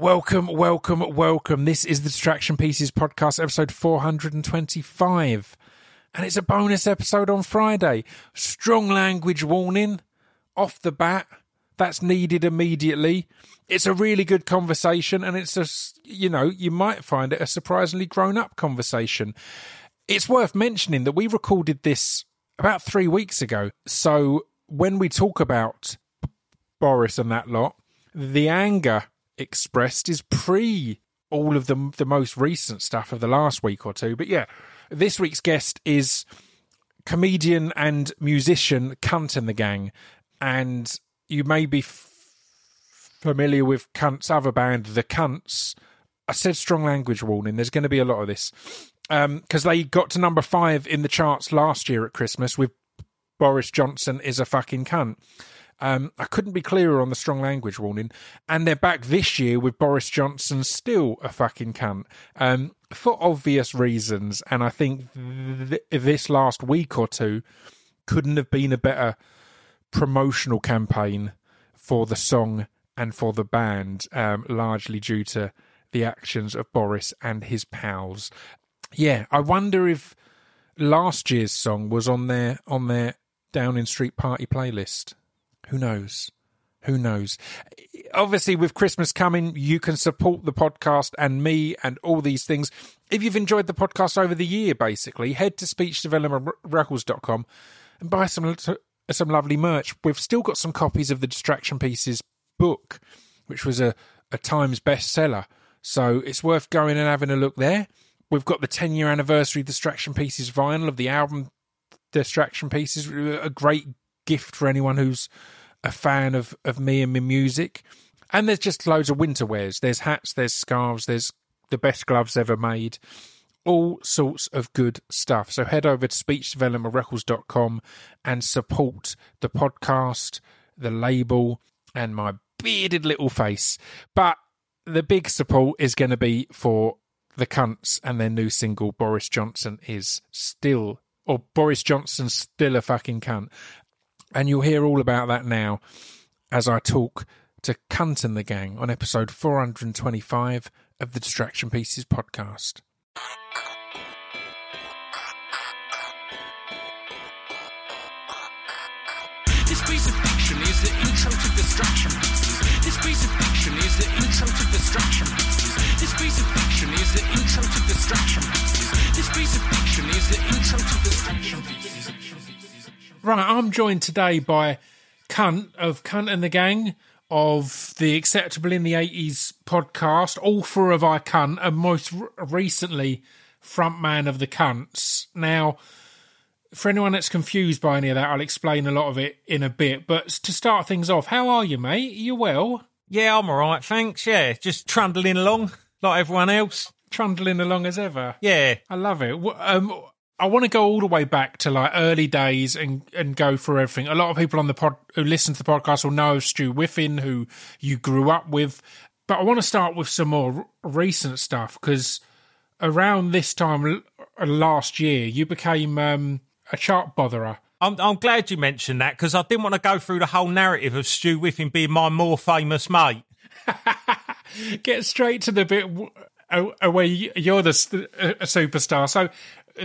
Welcome, welcome, welcome. This is the Distraction Pieces podcast, episode 425. And it's a bonus episode on Friday. Strong language warning off the bat. That's needed immediately. It's a really good conversation, and it's a, you know, you might find it a surprisingly grown up conversation. It's worth mentioning that we recorded this about three weeks ago. So when we talk about Boris and that lot, the anger expressed is pre all of the the most recent stuff of the last week or two. But yeah, this week's guest is comedian and musician Cunt and the Gang, and you may be f- familiar with Cunt's other band, The Cunts. I said strong language warning. There's going to be a lot of this because um, they got to number five in the charts last year at Christmas with Boris Johnson is a fucking cunt. Um, I couldn't be clearer on the strong language warning. And they're back this year with Boris Johnson still a fucking cunt um, for obvious reasons. And I think th- this last week or two couldn't have been a better promotional campaign for the song and for the band, um, largely due to the actions of Boris and his pals. Yeah, I wonder if last year's song was on their on their Downing Street party playlist. Who knows? Who knows? Obviously, with Christmas coming, you can support the podcast and me and all these things. If you've enjoyed the podcast over the year, basically, head to speechdevelopmentrecords.com and buy some some lovely merch. We've still got some copies of the Distraction Pieces book, which was a, a Times bestseller. So it's worth going and having a look there. We've got the 10 year anniversary Distraction Pieces vinyl of the album Distraction Pieces, a great gift for anyone who's a fan of, of me and my music. And there's just loads of winter wears. There's hats, there's scarves, there's the best gloves ever made. All sorts of good stuff. So head over to speechdevelopmentrecords.com and support the podcast, the label, and my bearded little face. But the big support is going to be for the cunts and their new single, Boris Johnson is still, or Boris Johnson's still a fucking cunt. And you'll hear all about that now as I talk to Cunt and the Gang on episode 425 of the Distraction Pieces podcast. This piece of fiction is the intro to Distraction Pieces. This piece of fiction is the intro to Distraction Pieces. This piece of fiction is the intro to Distraction Pieces. This piece of fiction is the intro to Distraction Pieces. Right, I'm joined today by Cunt of Cunt and the Gang of the Acceptable in the 80s podcast, all four of our cunt, and most r- recently, frontman of the cunts. Now, for anyone that's confused by any of that, I'll explain a lot of it in a bit. But to start things off, how are you, mate? You well? Yeah, I'm all right, thanks. Yeah, just trundling along like everyone else. Trundling along as ever. Yeah, I love it. Um, I want to go all the way back to like early days and, and go through everything. A lot of people on the pod who listen to the podcast will know of Stu Whiffin, who you grew up with. But I want to start with some more recent stuff because around this time l- last year, you became um, a chart botherer. I'm, I'm glad you mentioned that because I didn't want to go through the whole narrative of Stu Whiffin being my more famous mate. Get straight to the bit w- uh, uh, where you're the st- uh, a superstar. So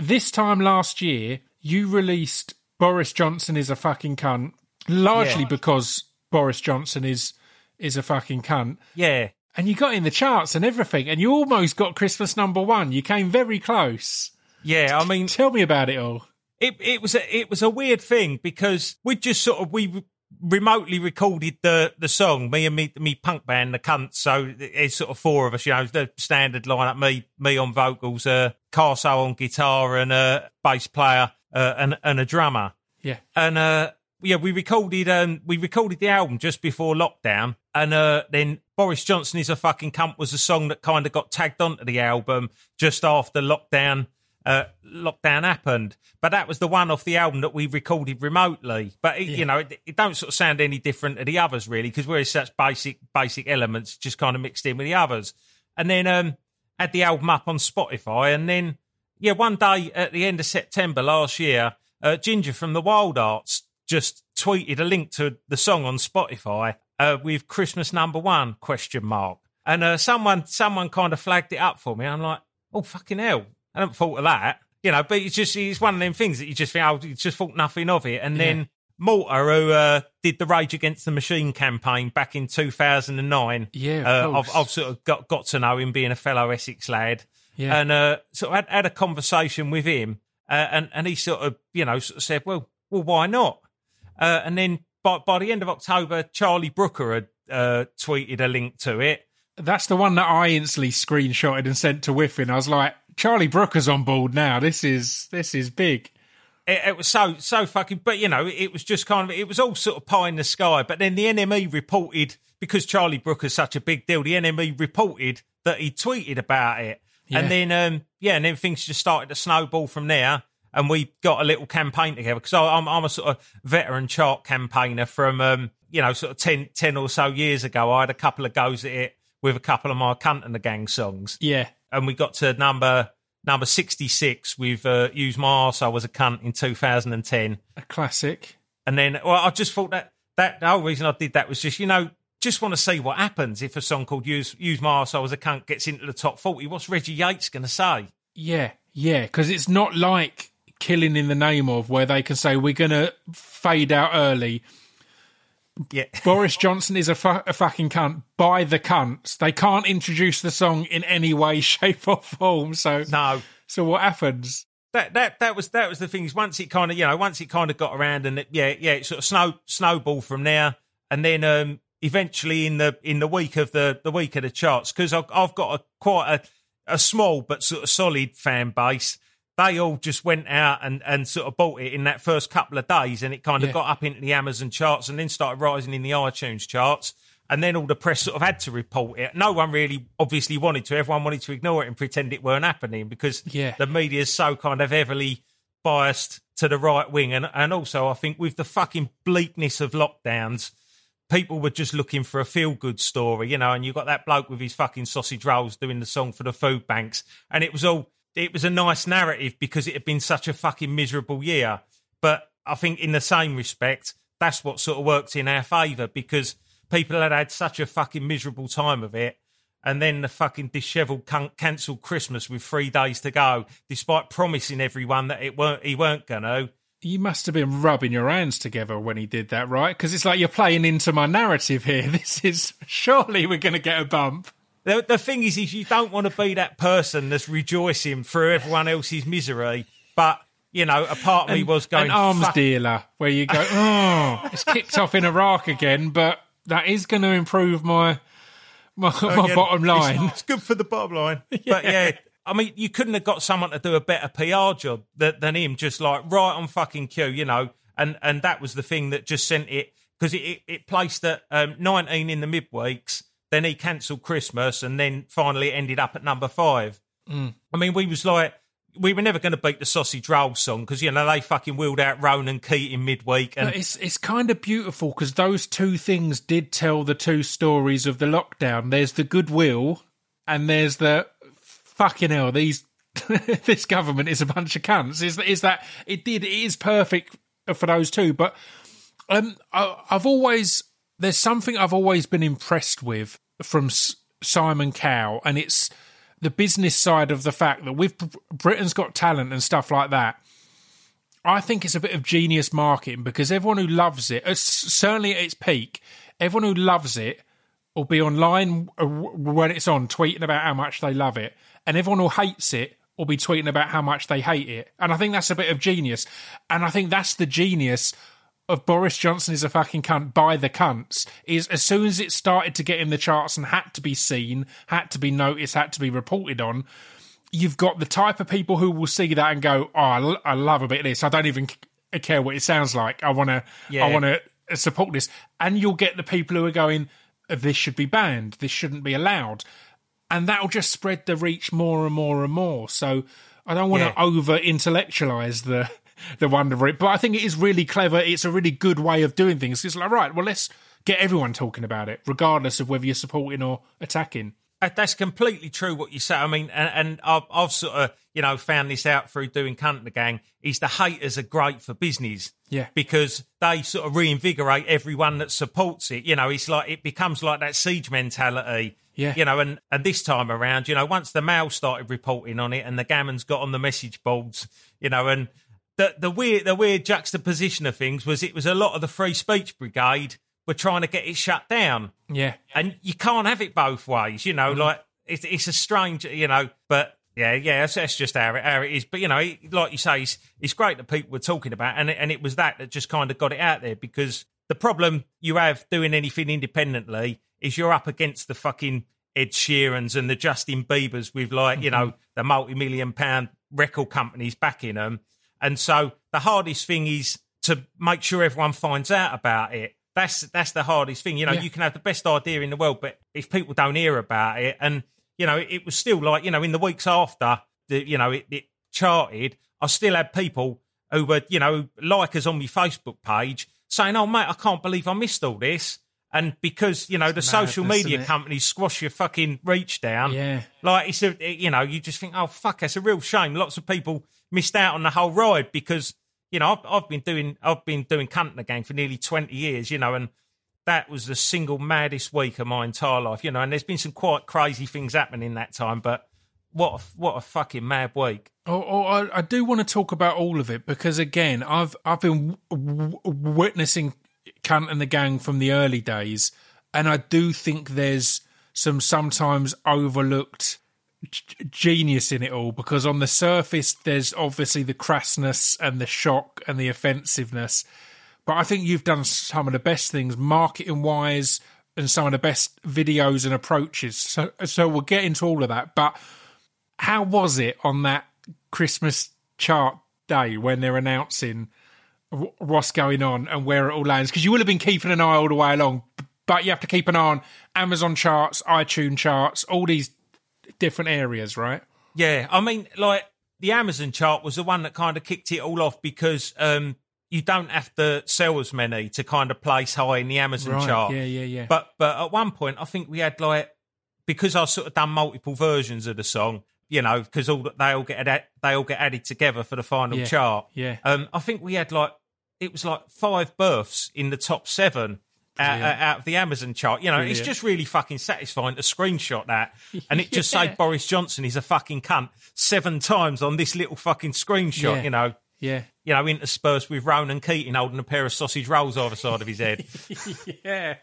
this time last year, you released Boris Johnson is a fucking cunt, largely Yeah. because Boris Johnson is is a fucking cunt. Yeah, And you got in the charts and everything, and you almost got Christmas number one. You came very close. yeah. I mean, Tell me about it all. it it was a, it was a weird thing because we just sort of we remotely recorded the the song me and me me punk band the cunts. So it's sort of four of us you know the standard lineup me me on vocals uh Carso on guitar and a bass player uh, and and a drummer. Yeah. and uh yeah we recorded um we recorded the album just before lockdown. And uh then Boris Johnson is a fucking cunt was a song that kind of got tagged onto the album just after lockdown uh, lockdown happened. But that was the one off the album that we recorded remotely. But it, you know, it, it don't sort of sound any different to the others really, because we're such basic basic elements just kind of mixed in with the others. And then um, had the album up on Spotify, and then yeah, one day at the end of September last year, uh, Ginger from the Wildhearts just tweeted a link to the song on Spotify uh, with Christmas number one question mark. And uh, someone someone kind of flagged it up for me. I'm like, oh fucking hell, I don't thought of that. You know, but it's just it's one of them things that you just think, oh, you just thought nothing of it. And then Morter, who uh, did the Rage Against the Machine campaign back in 2009, Yeah, of uh. I've, I've sort of got got to know him being a fellow Essex lad, Yeah. and uh, sort of had, had a conversation with him, uh, and and he sort of you know sort of said, well, well, why not? Uh, and then by by the end of October, Charlie Brooker had uh, tweeted a link to it. That's the one that I instantly screenshotted and sent to Whiffin. I was like, Charlie Brooker's on board now. This is this is big. It, it was so so fucking, but you know, it was just kind of it was all sort of pie in the sky. But then the NME reported because Charlie Brooker's such a big deal. The NME reported that he tweeted about it, Yeah. and then um yeah, and then things just started to snowball from there. And we got a little campaign together because I'm I'm a sort of veteran chart campaigner from um you know sort of 10, 10 or so years ago. I had a couple of goes at it with a couple of my cunt and the gang songs Yeah. And we got to number number 66 with uh, use my arse I was a cunt in 2010 A classic. and then well I just thought that that the whole reason I did that was just you know just want to see what happens if a song called use use my arse I was a cunt gets into the top 40 what's Reggie Yates going to say Yeah. Yeah. Because it's not like killing in the name of where they can say we're going to fade out early. Yeah Boris Johnson is a, fu- a fucking cunt by the cunts. They can't introduce the song in any way, shape, or form. So, no so what happens? that that that was that was the thing is once it kind of you know once it kind of got around and it, yeah yeah it sort of snow snowball from there and then um eventually in the in the week of the the week of the charts because I've, I've got a quite a a small but sort of solid fan base they all just went out and and sort of bought it in that first couple of days and it kind of Yeah. got up into the Amazon charts and then started rising in the iTunes charts and then all the press sort of had to report it. No one really obviously wanted to. Everyone wanted to ignore it and pretend it weren't happening because Yeah. the media is so kind of heavily biased to the right wing. And, and also, I think with the fucking bleakness of lockdowns, people were just looking for a feel good story, you know. And you got that bloke with his fucking sausage rolls doing the song for the food banks. And it was all, it was a nice narrative because it had been such a fucking miserable year. But I think in the same respect, that's what sort of worked in our favour because people had had such a fucking miserable time of it. And then the fucking dishevelled can- cancelled Christmas with three days to go, despite promising everyone that it weren't he weren't gonna. You must have been rubbing your hands together when he did that, right? Because it's like you're playing into my narrative here. This is surely we're going to get a bump. The, the thing is, is you don't want to be that person that's rejoicing through everyone else's misery. But you know, a part of me was going an arms "Fuck dealer where you go, oh, it's kicked off in Iraq again, but that is going to improve my my, my Yeah, bottom line. It's, good for the bottom line. But yeah, I mean, you couldn't have got someone to do a better PR job than, than him, just like right on fucking cue, you know. And and that was the thing that just sent it because it, it, it placed at um, 19 in the midweeks. Then he cancelled Christmas, and then finally it ended up at number five. Mm. I mean, we was like. We were never going to beat the sausage roll song because you know they fucking wheeled out Ronan Keating midweek, and But it's it's kind of beautiful because those two things did tell the two stories of the lockdown. There's the goodwill, and there's the fucking hell. These this government is a bunch of cunts. Is is that it did it is perfect for those two. But um, I, I've always there's something I've always been impressed with from S- Simon Cowell, and it's the business side of the fact that with Br- Britain's Got Talent and stuff like that. I think it's a bit of genius marketing because everyone who loves it, certainly at its peak, everyone who loves it will be online when it's on, tweeting about how much they love it, and everyone who hates it will be tweeting about how much they hate it. And I think that's a bit of genius, and I think that's the genius of Boris Johnson is a fucking cunt by the cunts is as soon as it started to get in the charts and had to be seen, had to be noticed, had to be reported on, you've got the type of people who will see that and go, "Oh, I, l- I love a bit of this. I don't even c- uh, care what it sounds like. I want to, Yeah. I want to uh, support this." And you'll get the people who are going, uh, "This should be banned. This shouldn't be allowed," and that'll just spread the reach more and more and more. So I don't want Yeah. to over intellectualize the the wonder of it, but I think it is really clever. It's a really good way of doing things. It's like, right, well, let's get everyone talking about it, regardless of whether you're supporting or attacking. That's completely true what you say. I mean, and, and I've, I've sort of, you know, found this out through doing Cunt the Gang, is the haters are great for business. Yeah. Because they sort of reinvigorate everyone that supports it. You know, it's like, it becomes like that siege mentality. Yeah. You know, and, and this time around, you know, once the Mail started reporting on it and the Gammons got on the message boards, you know, and the the weird the weird juxtaposition of things was it was a lot of the free speech brigade were trying to get it shut down. Yeah. And you can't have it both ways, you know, mm-hmm. like it's it's a strange you know, but yeah, yeah, that's, that's just how it, how it is. But you know, it- like you say, it's, it's great that people were talking about, and it, and it was that that just kind of got it out there because the problem you have doing anything independently is you're up against the fucking Ed Sheerans and the Justin Biebers with like you mm-hmm. know the multi-million pound record companies backing them, and so the hardest thing is to make sure everyone finds out about it. That's that's the hardest thing. You know, Yeah. you can have the best idea in the world, but if people don't hear about it, and you know, it was still like you know, in the weeks after the you know it, it charted, I still had people who were you know like us on my Facebook page saying, "Oh mate, I can't believe I missed all this." And because you know the It's social media companies squash your fucking reach down, Yeah. like it's a, you know, you just think, oh fuck, that's a real shame. Lots of people missed out on the whole ride because you know I've, I've been doing I've been doing cunting again for nearly twenty years, you know, and that was the single maddest week of my entire life, you know. And there's been some quite crazy things happening in that time, but what a, what a fucking mad week. Oh, oh, I, I do want to talk about all of it because again, I've I've been w- w- witnessing Cunt and the Gang from the early days, and I do think there's some sometimes overlooked genius in it all because on the surface there's obviously the crassness and the shock and the offensiveness, but I think you've done some of the best things marketing wise and some of the best videos and approaches. So so we'll get into all of that, but how was it on that Christmas chart day when they're announcing what's going on and where it all lands? Because you will have been keeping an eye all the way along, but you have to keep an eye on Amazon charts, iTunes charts, all these different areas, right? Yeah, I mean, like the Amazon chart was the one that kind of kicked it all off because um, you don't have to sell as many to kind of place high in the Amazon Right, chart. yeah, yeah, yeah. But but at one point, I think we had like because I sort of done multiple versions of the song, you know, because all that they all get add, they all get added together for the final Yeah, chart. yeah. Um, I think we had like it was like five births in the top seven. Out, Brilliant. out of the Amazon chart, you know, it's just really fucking satisfying to screenshot that, and it just Yeah. say Boris Johnson is a fucking cunt seven times on this little fucking screenshot, Yeah. you know, Yeah, you know, interspersed with Ronan Keating holding a pair of sausage rolls either side of his head. yeah.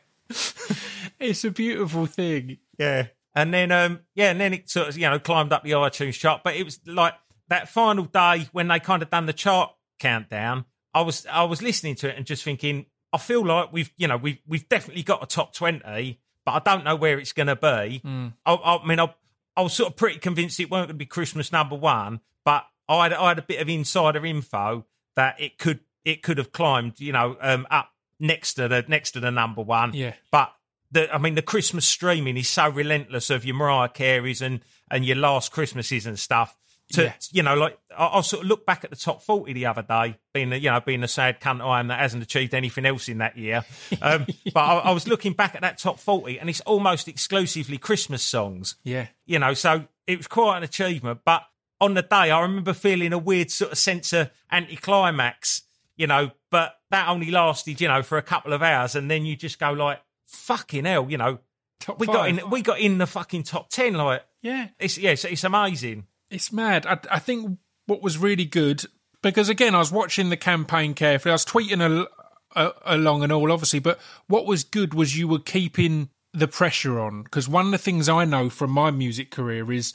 it's a beautiful thing. Yeah. And then um yeah, and then it sort of, you know, climbed up the iTunes chart. But it was like that final day when they kind of done the chart countdown, I was I was listening to it and just thinking, I feel like we've you know, we've we've definitely got a top twenty, but I don't know where it's gonna be. I, I mean I I was sort of pretty convinced it weren't gonna be Christmas number one, but I had I had a bit of insider info that it could it could have climbed, you know, um up next to the next to the number one. Yeah. But the I mean the Christmas streaming is so relentless of your Mariah Careys and and your last Christmases and stuff. To Yeah. you know, like I, I sort of look back at the top forty the other day, being a, you know being a sad cunt I am that hasn't achieved anything else in that year. Um, but I, I was looking back at that top forty, and it's almost exclusively Christmas songs Yeah, you know, so it was quite an achievement. But on the day, I remember feeling a weird sort of sense of anticlimax, you know, but that only lasted, you know, for a couple of hours, and then you just go like, "Fucking hell," you know, top we got in, we got in the fucking top ten, like yeah, it's yeah, it's, it's amazing. It's mad. I, I think what was really good because again, I was watching the campaign carefully. I was tweeting al- a, along and all, obviously, but what was good was you were keeping the pressure on because one of the things I know from my music career is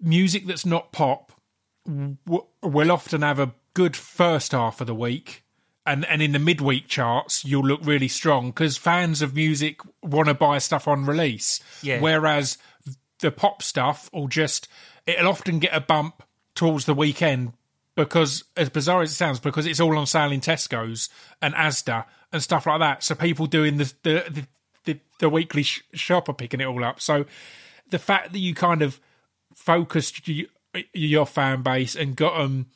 music that's not pop w- will often have a good first half of the week. And, and in the midweek charts, you'll look really strong because fans of music want to buy stuff on release. Yeah. Whereas the pop stuff will just it'll often get a bump towards the weekend because as bizarre as it sounds because it's all on sale in Tesco's and Asda and stuff like that. So people doing the the the, the, the weekly sh- shop are picking it all up. So the fact that you kind of focused y- your fan base and got them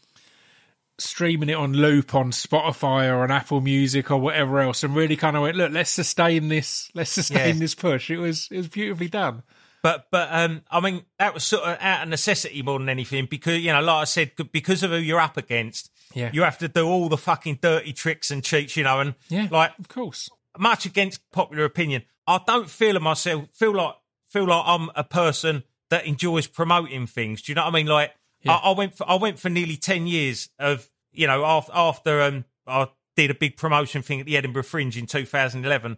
streaming it on loop on Spotify or on Apple Music or whatever else and really kind of went look let's sustain this let's sustain Yeah. this push. It was it was beautifully done But but um, I mean that was sort of out of necessity more than anything because you know, like I said, because of who you're up against, Yeah. you have to do all the fucking dirty tricks and cheats, you know, and yeah like of course much against popular opinion, I don't feel myself feel like feel like I'm a person that enjoys promoting things. Do you know what I mean? Like Yeah. I, I went for I went for nearly ten years of you know after after um I did a big promotion thing at the Edinburgh Fringe in 2011.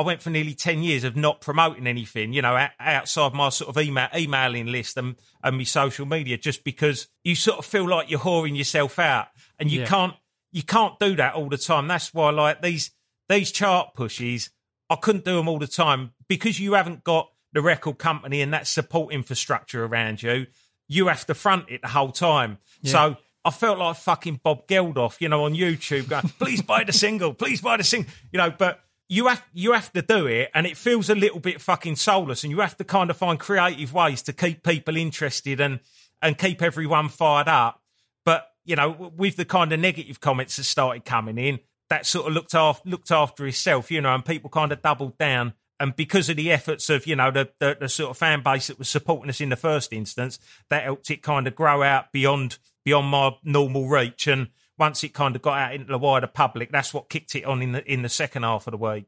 I went for nearly 10 years of not promoting anything, you know, outside my sort of email, emailing list and, and my social media, just because you sort of feel like you're whoring yourself out and you Yeah. can't, you can't do that all the time. That's why like these, these chart pushes, I couldn't do them all the time because you haven't got the record company and that support infrastructure around you. You have to front it the whole time. So I felt like fucking Bob Geldof, you know, on YouTube going, please buy the single, please buy the single, you know, but you have you have to do it and it feels a little bit fucking soulless and you have to kind of find creative ways to keep people interested and and keep everyone fired up. But, you know, with the kind of negative comments that started coming in, that sort of looked after looked after himself, you know, and people kind of doubled down. And because of the efforts of, you know, the, the, the sort of fan base that was supporting us in the first instance, that helped it kind of grow out beyond beyond my normal reach. And once it kind of got out into the wider public, that's what kicked it on in the in the second half of the week.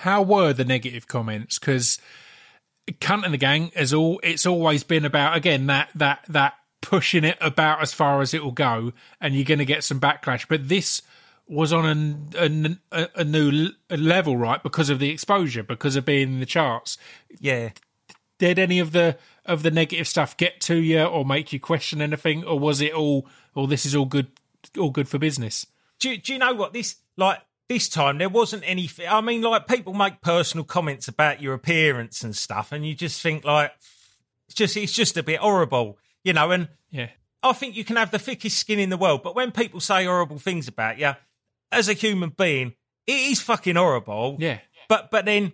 How were the negative comments? Because cunt and the gang is all. It's always been about again that that that pushing it about as far as it will go, and you're going to get some backlash. But this was on a, a, a new level, right? Because of the exposure, because of being in the charts. Yeah. Did any of the of the negative stuff get to you, or make you question anything, or was it all? Or this is all good, all good for business. do, do you know what this like this time there wasn't anything i mean like people make personal comments about your appearance and stuff and you just think like it's just it's just a bit horrible you know and Yeah, i think you can have the thickest skin in the world but when people say horrible things about you as a human being it is fucking horrible yeah, but but then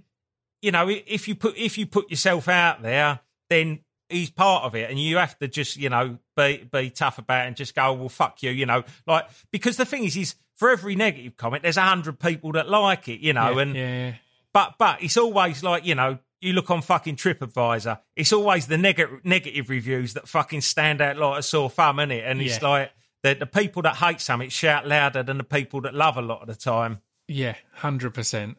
you know if you put if you put yourself out there then he's part of it and you have to just you know be be tough about it and just go well fuck you you know like because the thing is is for every negative comment there's a hundred people that like it you know yeah, and yeah, yeah. but but it's always like you know you look on fucking TripAdvisor it's always the negative negative reviews that fucking stand out like a sore thumb in it and it's like the the people that hate something shout louder than the people that love a lot of the time yeah, hundred percent.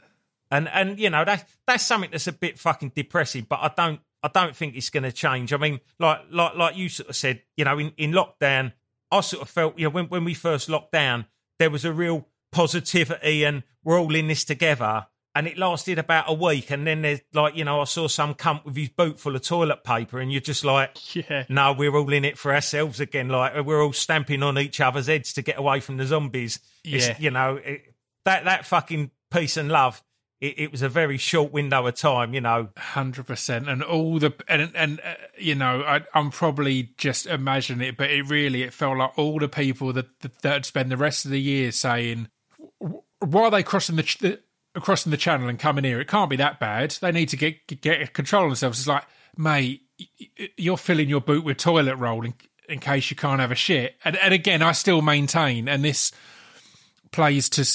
and and you know that that's something that's a bit fucking depressing. But I don't I don't think it's going to change. I mean, like like like you sort of said, you know, in in lockdown, I sort of felt you know when when we first locked down, there was a real positivity, and we're all in this together. And it lasted about a week, and then there's like you know I saw some cunt with his boot full of toilet paper, and you're just like, Yeah, no, we're all in it for ourselves again. Like we're all stamping on each other's heads to get away from the zombies. It's- Yeah. you know it, that that fucking peace and love. It, it was a very short window of time. You know, hundred percent, and all the and and uh, you know, I, I'm probably just imagining it, but it really it felt like all the people that that, had spent the rest of the year saying, "Why are they crossing the, the crossing the channel and coming here? It can't be that bad. They need to get get control of themselves." It's like, mate, you're filling your boot with toilet roll in, in case you can't have a shit. And and again, I still maintain, and this plays to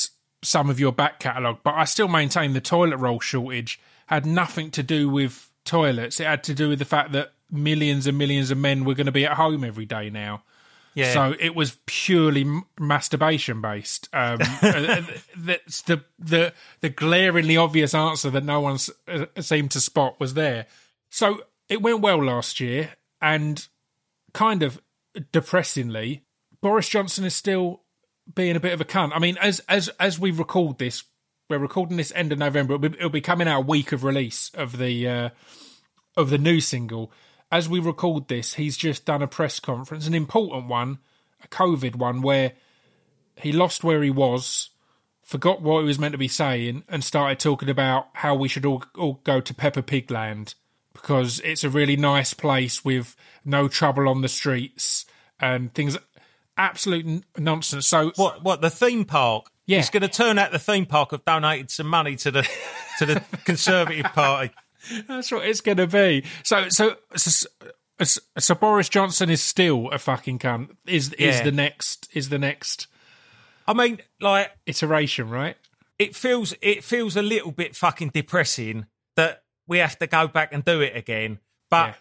some of your back catalogue, but I still maintain the toilet roll shortage had nothing to do with toilets. It had to do with the fact that millions and millions of men were going to be at home every day now. yeah. So it was purely m- masturbation based. Um, uh, that's the the the glaringly obvious answer that no one s- uh, seemed to spot was there. So it went well last year, and kind of depressingly, Boris Johnson is still being a bit of a cunt. I mean, as as as we record this, we're recording this end of November. It'll be, it'll be coming out a week of release of the uh, of the new single. As we record this, he's just done a press conference, an important one, a COVID one, where he lost where he was, forgot what he was meant to be saying, and started talking about how we should all all go to Peppa Pig Land because it's a really nice place with no trouble on the streets and things. Absolute n- nonsense. So what what the theme park? Yeah. It's going to turn out the theme park have donated some money to the to the Conservative Party. That's what it's going to be. So, so, so, so, so Boris Johnson is still a fucking cunt. Is is Yeah. the next is the next I mean, like iteration, right? it feels it feels a little bit fucking depressing that we have to go back and do it again. But Yeah.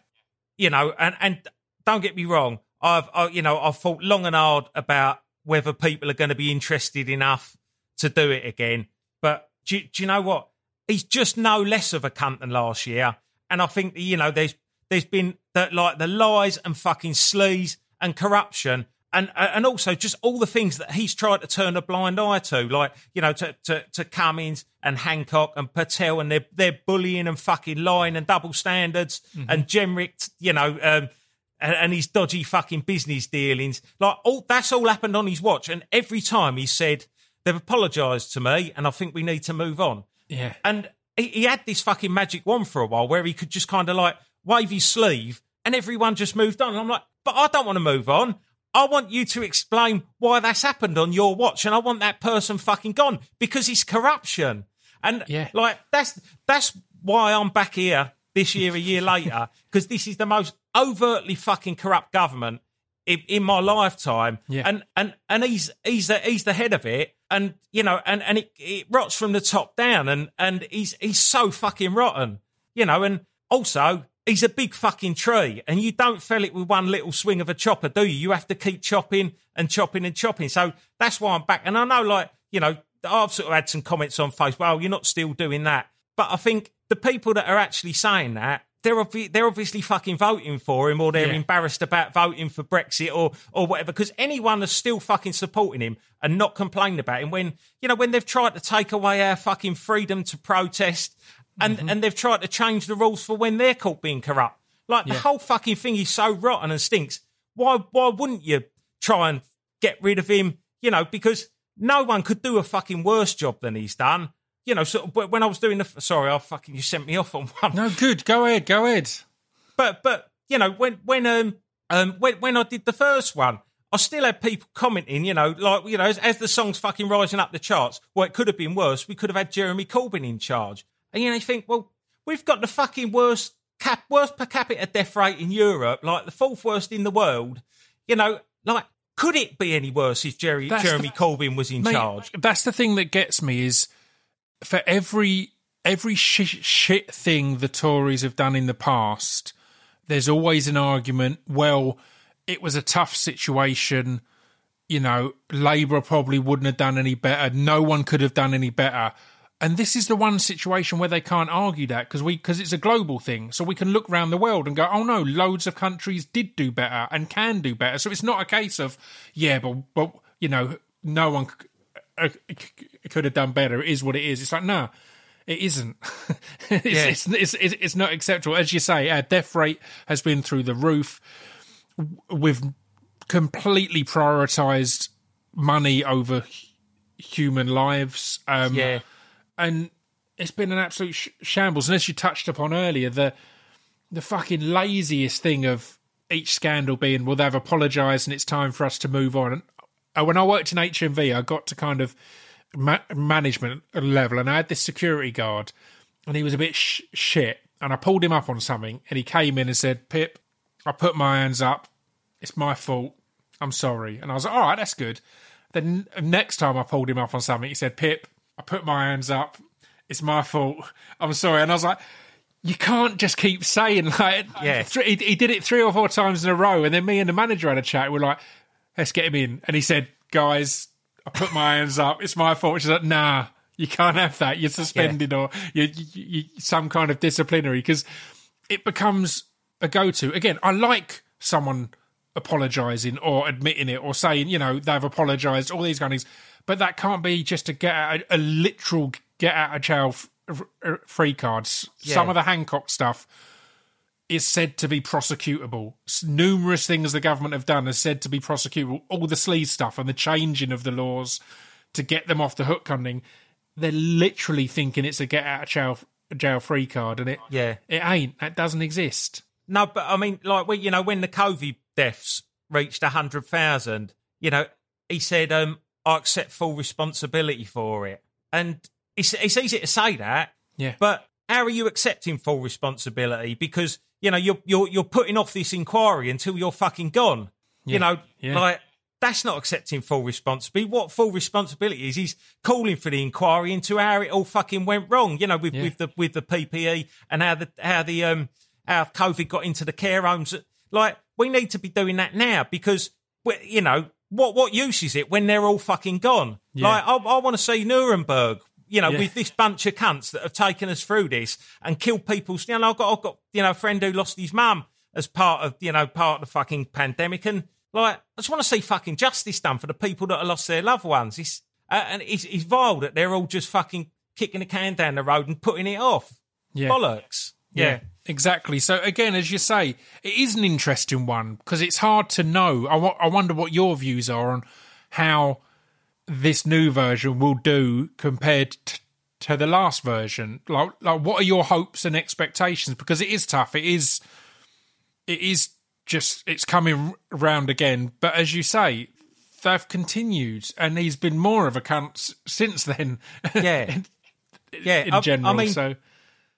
you know, and and don't get me wrong, I've I, you know I've thought long and hard about whether people are going to be interested enough to do it again. But do, you- do you know what? He's just no less of a cunt than last year, and I think you know there's there's been the, like the lies and fucking sleaze and corruption. And, and also just all the things that he's tried to turn a blind eye to, like, you know, to, to, to Cummings and Hancock and Patel and their, their bullying and fucking lying and double standards and Jenrick, you know, um, and, and his dodgy fucking business dealings. Like all that's all happened on his watch. And every time he said, they've apologised to me and I think we need to move on. Yeah. And he, he had this fucking magic wand for a while where he could just kind of like wave his sleeve and everyone just moved on. And I'm like, but I don't want to move on. I want you to explain why that's happened on your watch, and I want that person fucking gone because it's corruption. And Yeah. like that's that's why I'm back here this year, a year later, because this is the most overtly fucking corrupt government in, in my lifetime. Yeah. And and and he's he's the he's the head of it, and you know, and and it, it rots from the top down, and and he's he's so fucking rotten, you know, and also. He's a big fucking tree, and you don't fell it with one little swing of a chopper, do you? You have to keep chopping and chopping and chopping. So that's why I'm back. And I know, like, you know, I've sort of had some comments on Facebook. Well, you're not still doing that, but I think the people that are actually saying that they're obvi- they're obviously fucking voting for him, or they're Yeah. embarrassed about voting for Brexit or or whatever. Because anyone that's still fucking supporting him and not complaining about him when you know when they've tried to take away our fucking freedom to protest. And, Mm-hmm. and they've tried to change the rules for when they're caught being corrupt. Like the whole fucking thing is so rotten and stinks. Why why wouldn't you try and get rid of him? You know, because no one could do a fucking worse job than he's done. You know, of when I was doing the sorry, I fucking you sent me off on one. No, good. Go ahead. Go ahead. But but you know when when um um when when I did the first one, I still had people commenting. You know, like you know as, as the song's fucking rising up the charts. Well, it could have been worse. We could have had Jeremy Corbyn in charge. And you know, you think, well, we've got the fucking worst cap worst per capita death rate in Europe, like the fourth worst in the world. You know, like could it be any worse if Jerry That's Jeremy the- Corbyn was in Mate, charge? That's the thing that gets me is for every every sh- shit thing the Tories have done in the past, there's always an argument. Well, it was a tough situation. You know, Labour probably wouldn't have done any better. No one could have done any better. And this is the one situation where they can't argue that because we because it's a global thing. So we can look around the world and go, oh no, loads of countries did do better and can do better. So it's not a case of yeah, but but you know, no one uh, could have done better. It is what it is. It's like no, it isn't. it's, Yeah. it's, it's it's it's not acceptable. As you say, our death rate has been through the roof. We've completely prioritised money over human lives. Um, Yeah, and it's been an absolute sh- shambles. And as you touched upon earlier, the the fucking laziest thing of each scandal being, well, they've apologised and it's time for us to move on. Uh, when I worked in HMV, I got to kind of ma- management level, and I had this security guard, and he was a bit sh- shit. And I pulled him up on something, and he came in and said, "Pip, I put my hands up. It's my fault. I'm sorry." And I was like, "All right, that's good." Then next time I pulled him up on something, he said, "Pip, I put my hands up. It's my fault. I'm sorry." And I was like, "You can't just keep saying like." Yeah. He, he did it three or four times in a row, and then me and the manager had a chat. We're like, "Let's get him in." And he said, "Guys, I put my hands up. It's my fault." She's like, "Nah." You can't have that. You're suspended or you, you, you, some kind of disciplinary because it becomes a go-to. Again, I like someone apologising or admitting it or saying, you know, they've apologised, all these kind of things. But that can't be just to get out a, a literal get out of jail f- f- free cards. Some of the Hancock stuff is said to be prosecutable. Numerous things the government have done are said to be prosecutable. All the sleaze stuff and the changing of the laws to get them off the hook thing. They're literally thinking it's a get out of jail jail free card, and it yeah. it ain't. That doesn't exist. No, but I mean, like, when, you know, when the COVID deaths reached 100,000, you know, he said, um, I accept full responsibility for it. And it's, it's easy to say that, Yeah. but how are you accepting full responsibility? Because, you know, you're, you're, you're putting off this inquiry until you're fucking gone. Yeah, You know, yeah. like, that's not accepting full responsibility. What full responsibility is? He's calling for the inquiry into how it all fucking went wrong. You know, with, Yeah. with the with the PPE and how the how the um how COVID got into the care homes. Like, we need to be doing that now because you know what what use is it when they're all fucking gone? Yeah. Like, I, I want to see Nuremberg you know, Yeah. with this bunch of cunts that have taken us through this and killed people. You know, I've got, I've got, you know, a friend who lost his mum as part of, you know, part of the fucking pandemic, and like, I just want to see fucking justice done for the people that have lost their loved ones. It's uh, and it's, it's vile that they're all just fucking kicking the can down the road and putting it off. Yeah. Bollocks. Yeah. exactly. So again, as you say, it is an interesting one because it's hard to know. I I wonder what your views are on how this new version will do compared t- to the last version. Like, like, what are your hopes and expectations? Because it is tough. It is, it is just it's coming round again. But as you say, they've continued, and he's been more of a cunt since then. Yeah. yeah. in I- general. I mean, so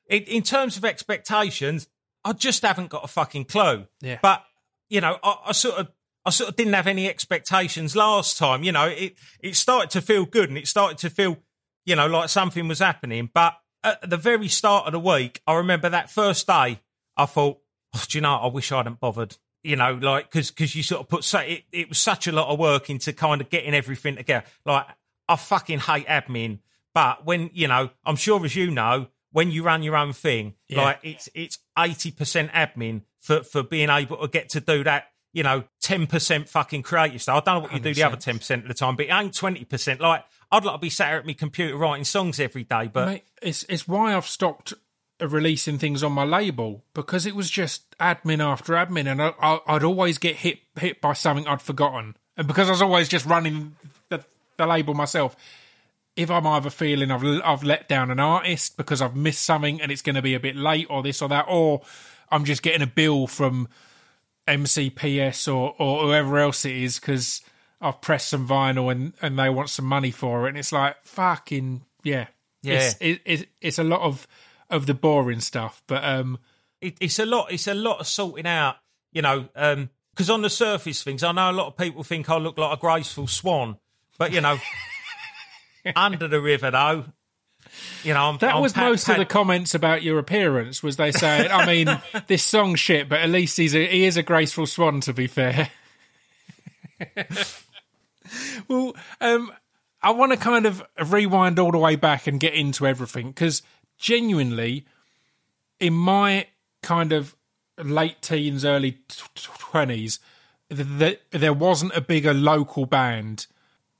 in, in terms of expectations, I just haven't got a fucking clue. Yeah. But you know, I, I sort of, I sort of didn't have any expectations last time. You know, it it started to feel good and it started to feel, you know, like something was happening. But at the very start of the week, I remember that first day, I thought, oh, do you know, I wish I hadn't bothered. You know, like because because you sort of put so it, it was such a lot of work into kind of getting everything together. Like I fucking hate admin, but when you know, I'm sure as you know, when you run your own thing, Yeah. like it's it's eighty percent admin for for being able to get to do that. You know, ten percent fucking creative stuff. I don't know what you do the other ten percent of the time, but it ain't twenty percent. Like I'd like to be sat at my computer writing songs every day, but Mate, it's it's why I've stopped uh, releasing things on my label because it was just admin after admin, and I, I, I'd always get hit hit by something I'd forgotten, and because I was always just running the, the label myself. If I'm either feeling I've I've let down an artist because I've missed something and it's going to be a bit late or this or that, or I'm just getting a bill from MCPS or, or whoever else it is because I've pressed some vinyl and, and they want some money for it. And it's like, fucking, yeah. Yeah. It's, it, it, it's a lot of, of the boring stuff. But um, it, it's a lot. It's a lot of sorting out. You know, um, because on the surface things, I know a lot of people think I look like a graceful swan, but you know, under the river though, you know, I'm, that I'm was pat- most of the comments about your appearance was they saying, I mean, this song shit, but at least he's a, he is a graceful swan, to be fair. well, um, I want to kind of rewind all the way back and get into everything because genuinely, in my kind of late teens, early twenties, th- there wasn't a bigger local band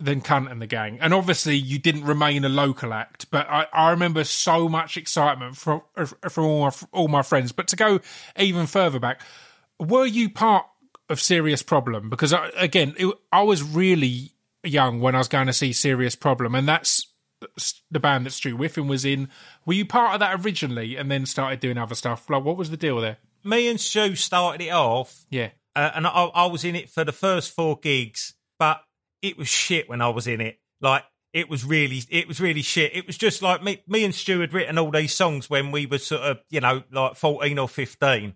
than Cunt and the Gang, and obviously you didn't remain a local act. But I, I remember so much excitement from from all my, all my friends. But to go even further back, were you part of Serious Problem? Because I, again, it, I was really young when I was going to see Serious Problem, and that's the band that Stu Whiffen was in. Were you part of that originally, and then started doing other stuff? Like, what was the deal there? Me and Stu started it off, Yeah, uh, and I, I was in it for the first four gigs, but it was shit when I was in it. Like it was really, it was really shit. It was just like me, me and Stu had written all these songs when we were sort of, you know, like fourteen or fifteen,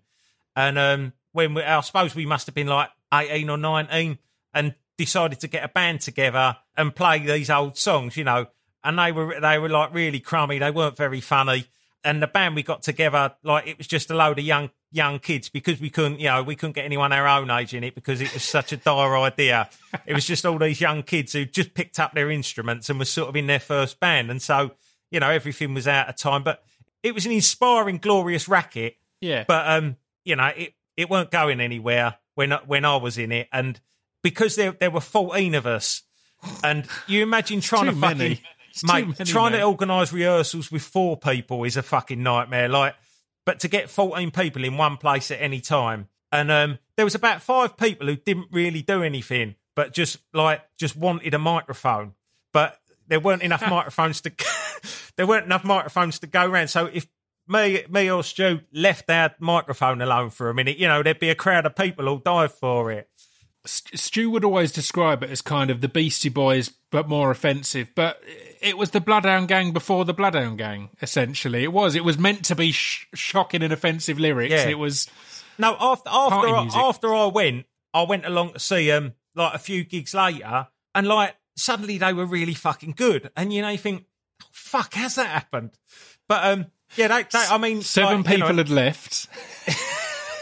and um, when we, I suppose we must have been like eighteen or nineteen, and decided to get a band together and play these old songs, you know. And they were they were like really crummy. They weren't very funny. And the band we got together, like it was just a load of young young kids because we couldn't, you know, we couldn't get anyone our own age in it because it was such a dire idea. It was just all these young kids who just picked up their instruments and was sort of in their first band, and so you know everything was out of time. But it was an inspiring, glorious racket. yeah. But um, you know, it it weren't going anywhere when when I was in it, and because there there were fourteen of us, and you imagine trying to fucking many. It's mate, many, trying mate. to organise rehearsals with four people is a fucking nightmare. Like, but to get fourteen people in one place at any time, and um, there was about five people who didn't really do anything, but just like just wanted a microphone, but there weren't enough microphones to there weren't enough microphones to go around. So if me, me or Stu left our microphone alone for a minute, you know, there'd be a crowd of people who'll dive for it. St- Stu would always describe it as kind of the Beastie Boys, but more offensive. But it was the Bloodhound Gang before the Bloodhound Gang. Essentially, it was. It was meant to be sh- shocking and offensive lyrics. Yeah. It was. No, after after Party I, music. after I went, I went along to see um like a few gigs later, and like suddenly they were really fucking good, and you know you think, oh, fuck, has that happened? But um yeah, they, they I mean Seven like, you people know, had left,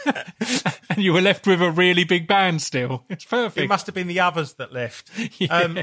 and you were left with a really big band. Still, it's perfect. It must have been the others that left, Yeah. um,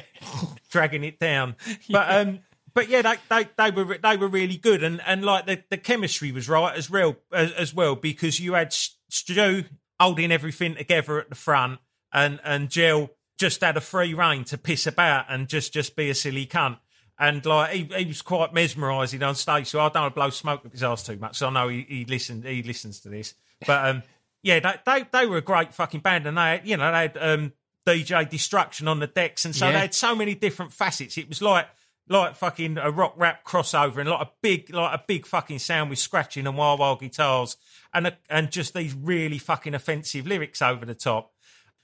dragging it down. But um, but yeah, they, they they were they were really good, and and like the, the chemistry was right as real as, as well because you had Stu holding everything together at the front, and and Jill just had a free reign to piss about and just just be a silly cunt. And like he, he was quite mesmerising on stage, so I don't want to blow smoke up his ass too much. So I know he, he listened he listens to this, but um, yeah, they, they they were a great fucking band, and they had, you know they had um, DJ Destruction on the decks, and so Yeah. they had so many different facets. It was like like fucking a rock rap crossover, and like a big like a big fucking sound with scratching and wild wild guitars, and a, and just these really fucking offensive lyrics over the top.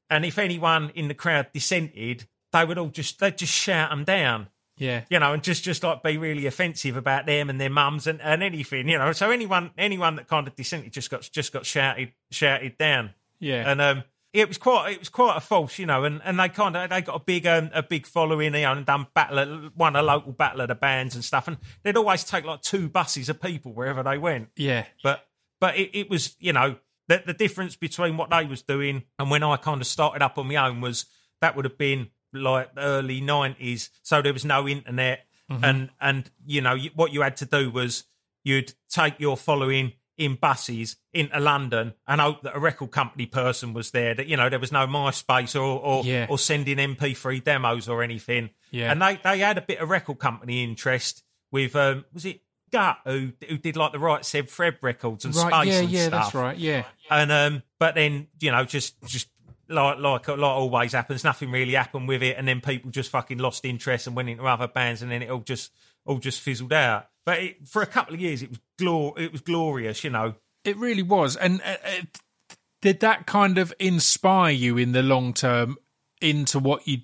And if anyone in the crowd dissented, they would all just they'd just shout them down Yeah. you know, and just just like be really offensive about them and their mums and, and anything, you know. So anyone anyone that kind of dissented just got just got shouted shouted down, Yeah. and um, it was quite it was quite a false, you know, and, and they kind of they got a big um, a big following, you know, and done battle won a local battle of the bands and stuff, and they'd always take like two buses of people wherever they went, yeah. but but it, it was you know the the difference between what they was doing and when I kind of started up on my own was that would have been like the early nineties, so there was no internet, and and you know what you had to do was you'd take your following in buses into London and hope that a record company person was there. That you know there was no MySpace or or, Yeah. or sending MP3 demos or anything. Yeah. and they they had a bit of record company interest with um was it Gut who who did like the Right Said Fred records and Right. Space Yeah. and Yeah. stuff. That's right. Yeah. And um, but then you know, just just like like like always happens, nothing really happened with it, and then people just fucking lost interest and went into other bands, and then it all just all just fizzled out. But it, for a couple of years, it was glor it was glorious, you know. It really was. And uh, uh, did that kind of inspire you in the long term into what you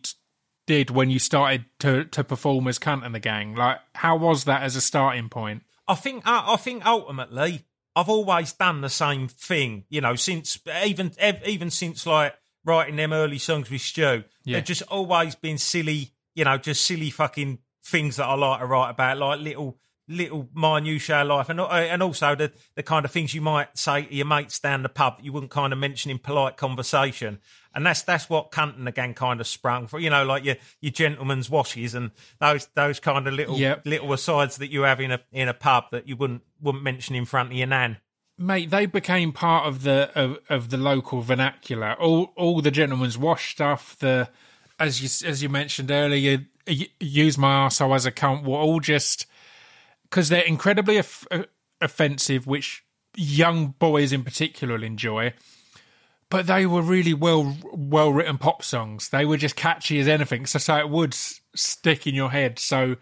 did when you started to to perform as Kunt and the Gang? Like, how was that as a starting point? I think I, I think ultimately I've always done the same thing, you know, since even even since like writing them early songs with Stu. Yeah. They've just always been silly, you know, just silly fucking things that I like to write about, like little little minutiae life, and uh, and also the the kind of things you might say to your mates down the pub that you wouldn't kind of mention in polite conversation. And that's that's what Kunt and the Gang kind of sprung for, you know, like your your gentleman's washes and those those kind of little Yep. little asides that you have in a in a pub that you wouldn't wouldn't mention in front of your nan. Mate, they became part of the of, of the local vernacular. All all the gentleman's wash stuff, the as you as you mentioned earlier, use my arsehole as a cunt were all just because they're incredibly off- uh, offensive, which young boys in particular enjoy. But they were really well well written pop songs. They were just catchy as anything, so so it would stick in your head so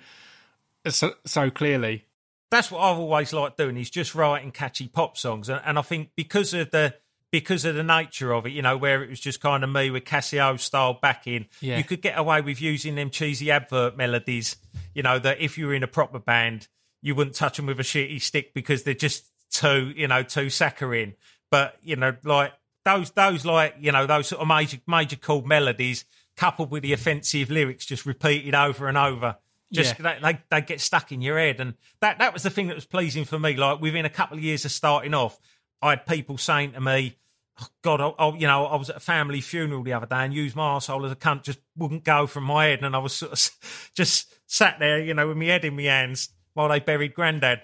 so, so clearly. That's what I've always liked doing is just writing catchy pop songs, and, and I think because of the because of the nature of it, you know, where it was just kind of me with Casio style backing, Yeah. you could get away with using them cheesy advert melodies. You know that if you were in a proper band, you wouldn't touch them with a shitty stick because they're just too, you know, too saccharine. But you know, like those those like you know those sort of major major chord melodies coupled with the offensive lyrics just repeated over and over just Yeah. they, they they get stuck in your head and that that was the thing that was pleasing for me like within a couple of years of starting off i had people saying to me oh, god I, I, you know i was at a family funeral the other day and used my arsehole as a cunt just wouldn't go from my head and i was sort of just sat there you know with my head in my hands while they buried granddad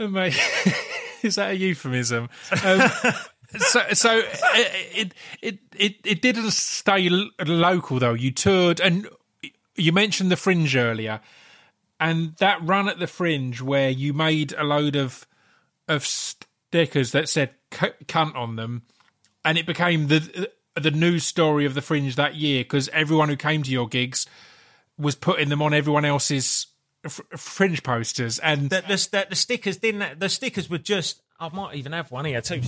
Oh, mate, is that a euphemism? Um, so, so it, it it it didn't stay local though. You toured, and you mentioned the Fringe earlier, and that run at the Fringe where you made a load of of stickers that said "c- "cunt" on them, and it became the the news story of the Fringe that year because everyone who came to your gigs was putting them on everyone else's f- Fringe posters, and the, the, the, the stickers didn't the stickers were just i might even have one here too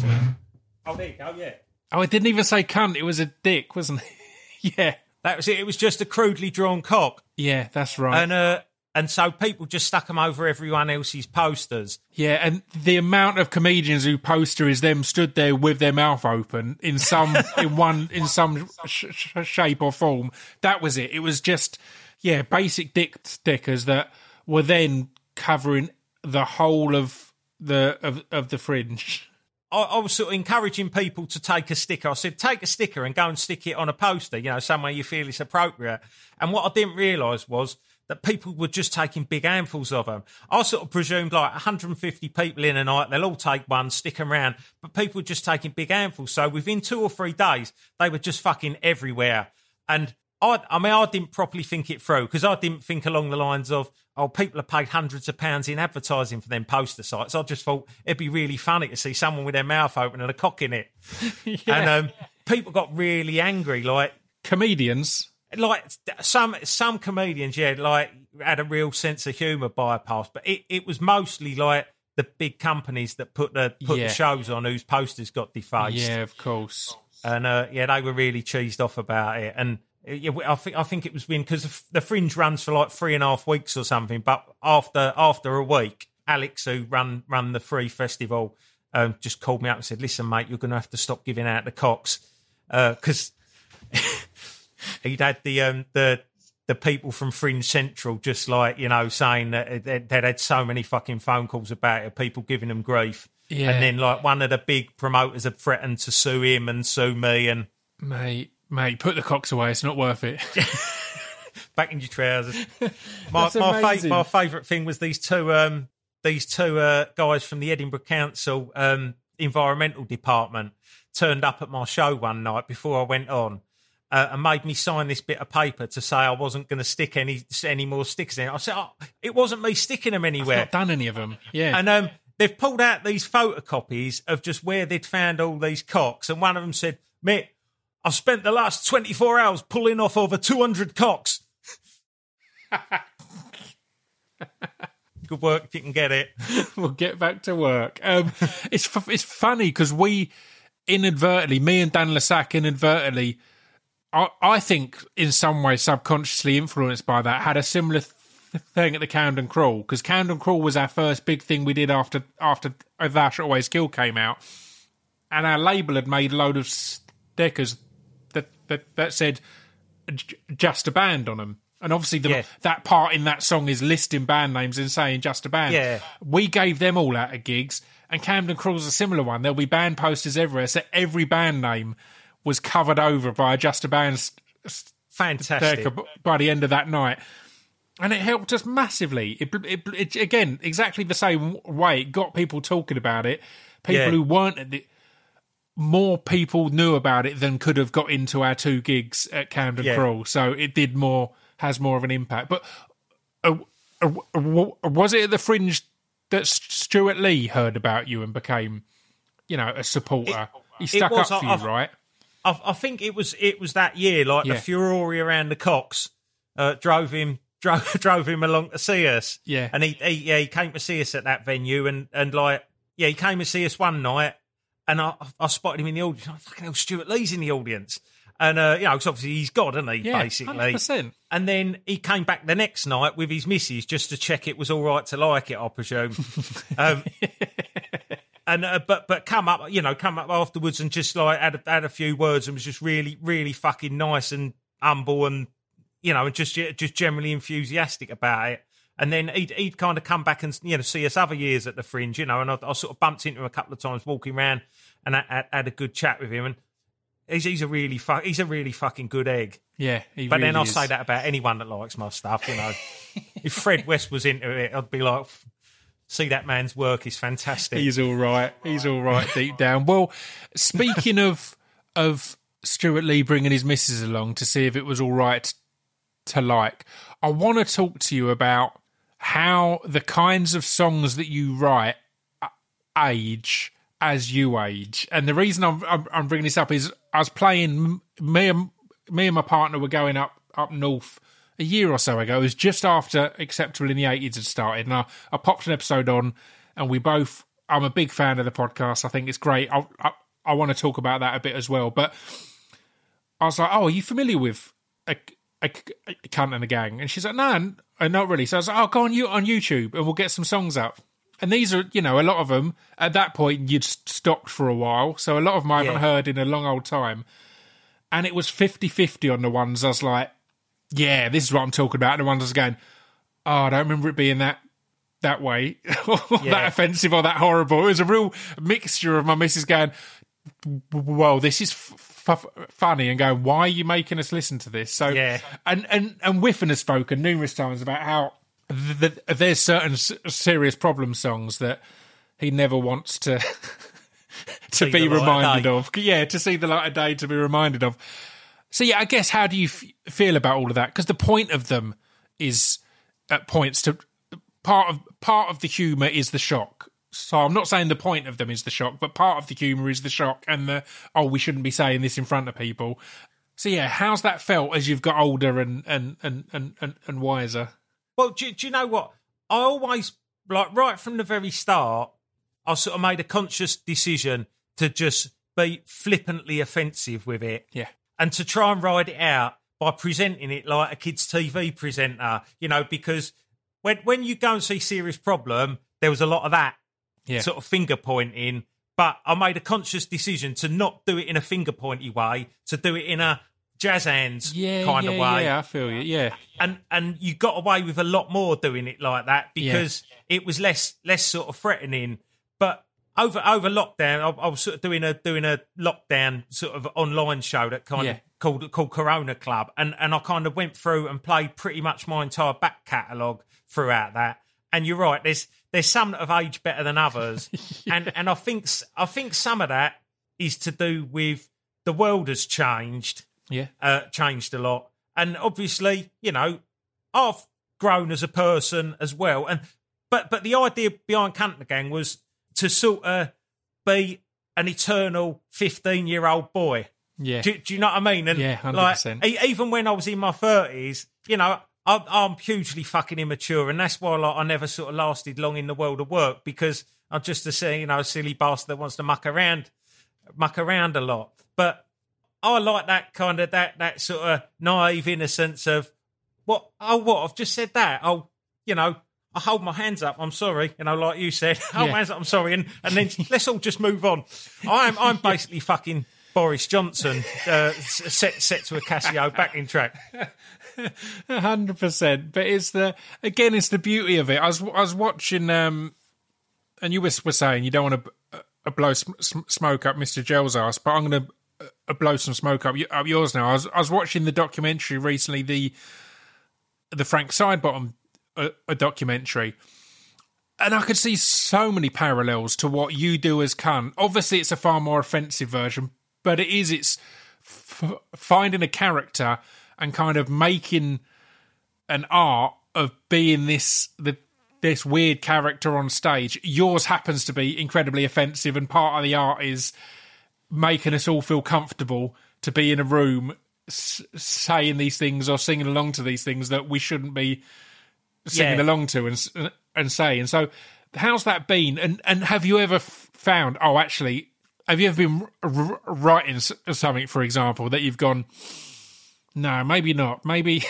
oh there you go yeah Oh, it didn't even say cunt. It was a dick, wasn't it? yeah. That was it it was just a crudely drawn cock Yeah, that's right. and uh and so people just stuck them over everyone else's posters yeah, and the amount of comedians who poster is them stood there with their mouth open in some in one in some sh- sh- shape or form. That was it. It was just yeah, basic dick stickers that were then covering the whole of the of of the fringe. I, I was sort of encouraging people to take a sticker. I said, take a sticker and go and stick it on a poster, you know, somewhere you feel it's appropriate. And what I didn't realise was that people were just taking big handfuls of them. I sort of presumed like 150 people in a night, they'll all take one, stick them around, but people were just taking big handfuls. So within two or three days, they were just fucking everywhere. And I, I mean, I didn't properly think it through because I didn't think along the lines of, oh, people have paid hundreds of pounds in advertising for them poster sites. I just thought it'd be really funny to see someone with their mouth open and a cock in it. And um, people got really angry, like Comedians. like some some comedians, yeah, like had a real sense of humour bypass, but it, it was mostly like the big companies that put the put Yeah. the shows on whose posters got defaced, Yeah, of course. and uh, yeah, they were really cheesed off about it, and. Uh, Yeah, I think I think it was when because the fringe runs for like three and a half weeks or something. But after after a week, Alex, who run run the free festival, um, just called me up and said, "Listen, mate, you're going to have to stop giving out the cocks because he'd had the um the the people from Fringe Central just like you know saying that they- they'd had so many fucking phone calls about it, people giving them grief, Yeah. and then like one of the big promoters had threatened to sue him and sue me, and Mate, mate, put the cocks away. It's not worth it. back in your trousers. My my, fa- my favourite thing was these two um these two uh, guys from the Edinburgh Council um environmental department turned up at my show one night before I went on. Uh, and made me sign this bit of paper to say I wasn't going to stick any any more stickers in. it. I said, oh, "It wasn't me sticking them anywhere." Not done any of them. Yeah. And um, they've pulled out these photocopies of just where they'd found all these cocks. And one of them said, Mick, I've spent the last 24 hours pulling off over 200 cocks. Good work if you can get it. we'll get back to work. Um, it's f- it's funny because we inadvertently, me and Dan le Sac inadvertently, I, I think in some way subconsciously influenced by that, had a similar th- thing at the Camden Crawl because Camden Crawl was our first big thing we did after after Shalt Always Kill came out, and our label had made a load of stickers that that, said just a band on them. And obviously, the, Yeah. that part in that song is listing band names and saying just a band. Yeah. We gave them all out at gigs, and Camden Crawl's a similar one. There'll be band posters everywhere, so every band name was covered over by a just a band Fantastic. by the end of that night. And it helped us massively. It, it, it, again, exactly the same way. It got people talking about it. People Yeah. who weren't at the, more people knew about it than could have got into our two gigs at Camden Yeah. Crawl. So it did more, has more of an impact. But uh, uh, w- was it at the Fringe that S- Stewart Lee heard about you and became, you know, a supporter? he stuck was, up for I- you, I- right? I, I think it was it was that year, like Yeah. the furore around the Cox uh, drove him drove drove him along to see us. Yeah. and he, he yeah he came to see us at that venue, and and like yeah he came to see us one night, and I I spotted him in the audience. Oh, fucking hell, Stewart Lee's in the audience, and uh, you know 'cause obviously he's God, isn't he? Yeah, basically. 100%. And then he came back the next night with his missus just to check it was all right to like it, I presume. um, and uh, but but come up, you know, come up afterwards and just like had a, had a few words and was just really really fucking nice and humble and you know and just just generally enthusiastic about it. And then he'd, he'd kind of come back and you know see us other years at the Fringe, you know, and I, I sort of bumped into him a couple of times walking around and I, I had a good chat with him. And he's he's a really fu- he's a really fucking good egg. Yeah, he But then I'll is. say that about anyone that likes my stuff, you know. if Fred West was into it, I'd be like, see that man's work is fantastic. He's all right. He's all right deep down. Well, speaking of of Stewart Lee bringing his missus along to see if it was all right to like, I want to talk to you about how the kinds of songs that you write age as you age. And the reason I'm, I'm, bringing this up is I was playing me and me and my partner were going up up north a year or so ago. It was just after Acceptable in the 80s had started. And I, I popped an episode on, and we both, I'm a big fan of the podcast. I think it's great. I, I, I want to talk about that a bit as well. But I was like, oh, are you familiar with a, a, a cunt and a gang? And she's like, no, uh, not really. So I was like, oh, go on, you, on YouTube and we'll get some songs up. And these are, you know, a lot of them at that point you'd stopped for a while. So a lot of them I haven't heard in a long old time. And it was 50 50 on the ones I was like, yeah, this is what I'm talking about. And the ones I was going, oh, I don't remember it being that that way, or that offensive or that horrible. It was a real mixture of my missus going, well, this is f- f- funny and going, "Why are you making us listen to this?" So, Yeah. and and and Whiffen has spoken numerous times about how th- th- there's certain s- serious problem songs that he never wants to to be light of reminded of. Yeah, to see the light of day, to be reminded of. So yeah, I guess how do you f- feel about all of that? Because the point of them is at points to part of part of the humour is the shock. So I'm not saying the point of them is the shock, but part of the humour is the shock and the oh we shouldn't be saying this in front of people. So yeah, how's that felt as you've got older and and and and and, and wiser? Well, do, do you know what? I always like right from the very start. I sort of made a conscious decision to just be flippantly offensive with it. Yeah. and to try and ride it out by presenting it like a kids' TV presenter, you know, because when when you go and see Serious Problem, there was a lot of that Yeah. sort of finger pointing. But I made a conscious decision to not do it in a finger pointy way, to do it in a jazz hands yeah, kind yeah, of way Yeah, I feel you. Yeah, and and you got away with a lot more doing it like that because it was less less sort of threatening. But over over lockdown, I, I was sort of doing a doing a lockdown sort of online show that kind Yeah. of called called Corona Club, and and I kind of went through and played pretty much my entire back catalogue throughout that. And you're right, there's there's some that have aged better than others, and and I think I think some of that is to do with the world has changed yeah, uh, changed a lot. And obviously, you know, I've grown as a person as well. And but but the idea behind Canton Gang was to sort of be an eternal fifteen year old boy. yeah. Do, do you know what I mean? And Yeah, like 100%. e- even when I was in my thirties, you know, I'm, I'm hugely fucking immature, and that's why like I never sort of lasted long in the world of work because I'm just a silly, you know, a silly bastard that wants to muck around, muck around a lot. But I like that kind of that that sort of naive innocence of what? Oh, what? I've just said that. Oh, you know. I hold my hands up. I'm sorry, you know, like you said. Hold Yeah. my hands up. I'm sorry, and and then let's all just move on. I'm I'm basically fucking Boris Johnson uh, set set to a Casio backing track. Hundred percent. But it's the again, it's the beauty of it. I was I was watching, um, and you were, were saying you don't want to uh, blow sm- sm- smoke up Mister Gell's ass, but I'm going to uh, blow some smoke up, up yours now. I was I was watching the documentary recently, the the Frank Sidebottom uh, a documentary. And I could see so many parallels to what you do as cunt. Obviously, it's a far more offensive version, but it is. It's f- finding a character and kind of making an art of being this the this weird character on stage. Yours happens to be incredibly offensive, and part of the art is making us all feel comfortable to be in a room s- saying these things or singing along to these things that we shouldn't be singing Yeah. along to and and say. And so, how's that been? And and have you ever f- found? Oh, actually, have you ever been r- r- writing something, for example, that you've gone? No, maybe not. Maybe,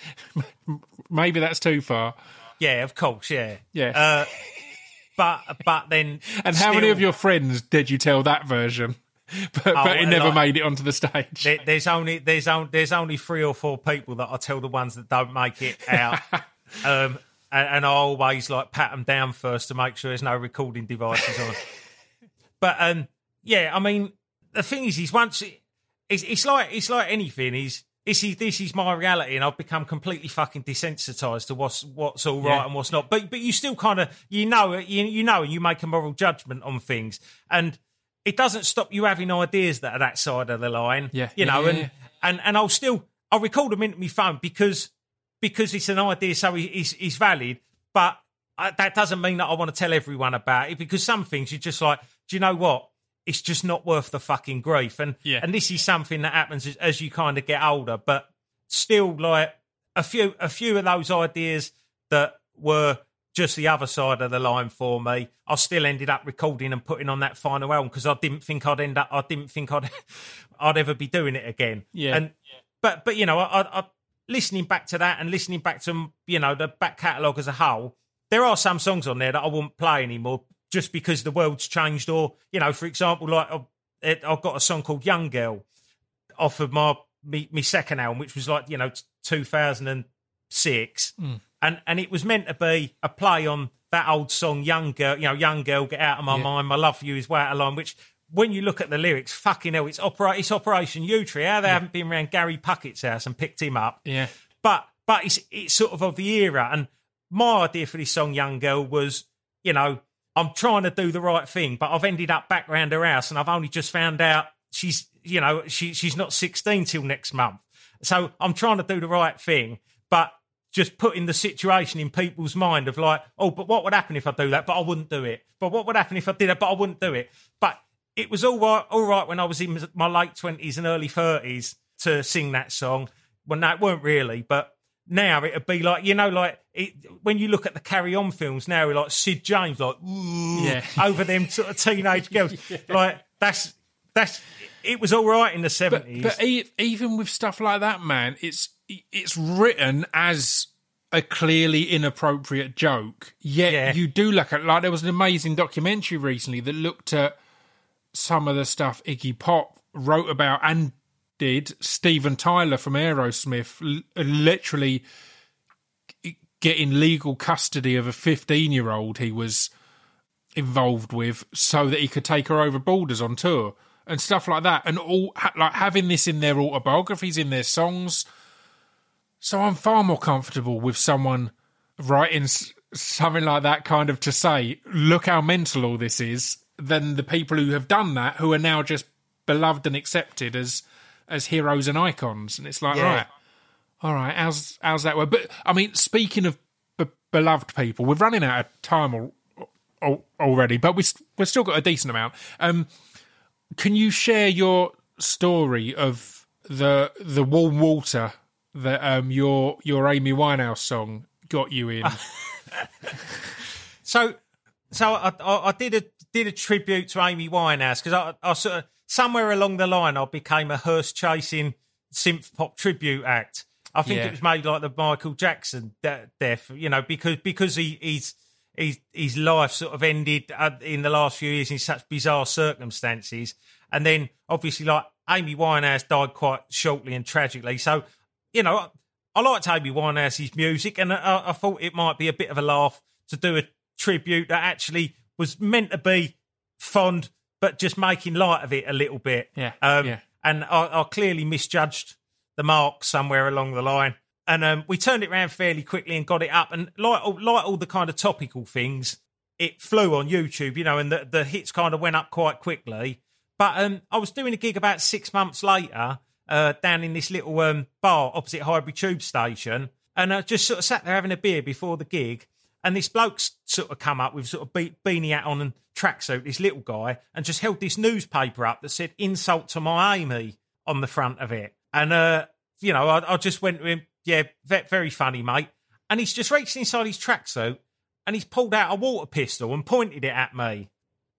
maybe that's too far. Yeah, of course, yeah, Yeah. Uh, but but then, and how many of your friends did you tell that version? But, but it never like- made it onto the stage. there, there's only there's only there's only three or four people that I tell the ones that don't make it out. um, and, and I always like pat them down first to make sure there's no recording devices on. But um, yeah, I mean, the thing is, is once it, it's, it's like it's like anything. Is this is this is my reality, and I've become completely fucking desensitized to what's what's all right Yeah. and what's not. But but you still kind of you know it, you you know, and you make a moral judgment on things, and it doesn't stop you having ideas that are that side of the line. Yeah, you know, yeah, and yeah. and and I'll still I'll record them into my phone because because it's an idea, so it- it's it's valid. But I, that doesn't mean that I want to tell everyone about it because some things you're just like, do you know what? It's just not worth the fucking grief. And Yeah. and this is something that happens as, as you kind of get older. But still, like a few a few of those ideas that were just the other side of the line for me, I still ended up recording and putting on that final album because I didn't think I'd end up. I didn't think I'd I'd ever be doing it again. Yeah. And but but you know, I, I, I listening back to that and listening back to you know the back catalogue as a whole, there are some songs on there that I won't play anymore just because the world's changed. Or you know, for example, like I've, I've got a song called "Young Girl" off of my me, me second album, which was like you know two thousand and six, mm. and and it was meant to be a play on that old song "Young Girl." You know, "Young Girl, Get Out of My Yeah. Mind." My love for you is way out of line, which when you look at the lyrics, fucking hell, it's, opera- it's Operation Yewtree. How they haven't been around Gary Puckett's house and picked him up. Yeah. But but it's it's sort of of the era. And my idea for this song, Young Girl, was, you know, I'm trying to do the right thing, but I've ended up back round her house and I've only just found out she's, you know, she she's not 16 till next month. So I'm trying to do the right thing, but just putting the situation in people's mind of like, oh, but what would happen if I do that? But I wouldn't do it. But what would happen if I did it? But I wouldn't do it. But it was all right, all right when I was in my late twenties and early thirties to sing that song. Well, no, it weren't really, but now it'd be like you know, like it, when you look at the Carry On films now, like Sid James, like Yeah. over them sort of teenage girls, like that's that's. It was all right in the seventies. but e- even with stuff like that, man, it's it's written as a clearly inappropriate joke. Yet Yeah. you do look at like there was an amazing documentary recently that looked at some of the stuff Iggy Pop wrote about and did. Steven Tyler from Aerosmith l- literally getting legal custody of a 15 year old he was involved with so that he could take her over borders on tour and stuff like that and all like having this in their autobiographies in their songs so i'm far more comfortable with someone writing something like that kind of to say look how mental all this is than the people who have done that who are now just beloved and accepted as as heroes and icons and it's like Yeah. right all right, how's how's that work? But I mean, speaking of b- beloved people, we're running out of time al- al- already, but we s- we've still got a decent amount. Um, can you share your story of the the warm water that um your your Amy Winehouse song got you in? So, so I, I, I did a did a tribute to Amy Winehouse because I, I sort of somewhere along the line I became a hearse chasing synth pop tribute act. I think Yeah. it was made like the Michael Jackson de- death, you know, because because he he's. His, his life sort of ended uh, in the last few years in such bizarre circumstances. And then obviously, like Amy Winehouse died quite shortly and tragically. So, you know, I, I liked Amy Winehouse's music and I, I thought it might be a bit of a laugh to do a tribute that actually was meant to be fond, but just making light of it a little bit. Yeah, Um, yeah. And I, I clearly misjudged the mark somewhere along the line. And um, we turned it around fairly quickly and got it up. And like, all- like all the kind of topical things, it flew on YouTube, you know, and the, the hits kind of went up quite quickly. But um, I was doing a gig about six months later uh, down in this little um, bar opposite Highbury Tube Station. And I just sort of sat there having a beer before the gig. And this bloke's sort of come up with sort of be- beanie hat on and tracksuit, this little guy, and just held this newspaper up that said "Insult to my Amy" on the front of it. And uh, you know, I, I just went to him, yeah, very funny, mate. And he's just reached inside his tracksuit and he's pulled out a water pistol and pointed it at me.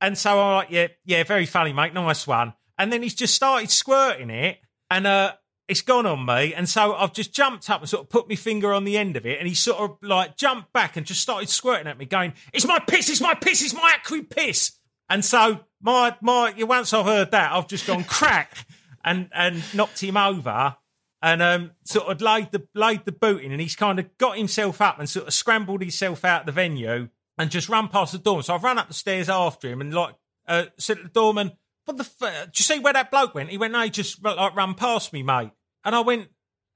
And so I'm like, yeah, yeah, very funny, mate, nice one. And then he's just started squirting it, and uh, it's gone on me. And so I've just jumped up and sort of put my finger on the end of it, and he sort of like jumped back and just started squirting at me, going, "It's my piss! It's my piss! It's my acrid piss!" And so my my once I've heard that, I've just gone crack and and knocked him over and um, sort of laid the laid the boot in, and he's kind of got himself up and sort of scrambled himself out the venue and just run past the door. So I've run up the stairs after him and like uh, said to the doorman, "What the? F- do you see where that bloke went?" He went, "No, he just like run past me, mate." And I went.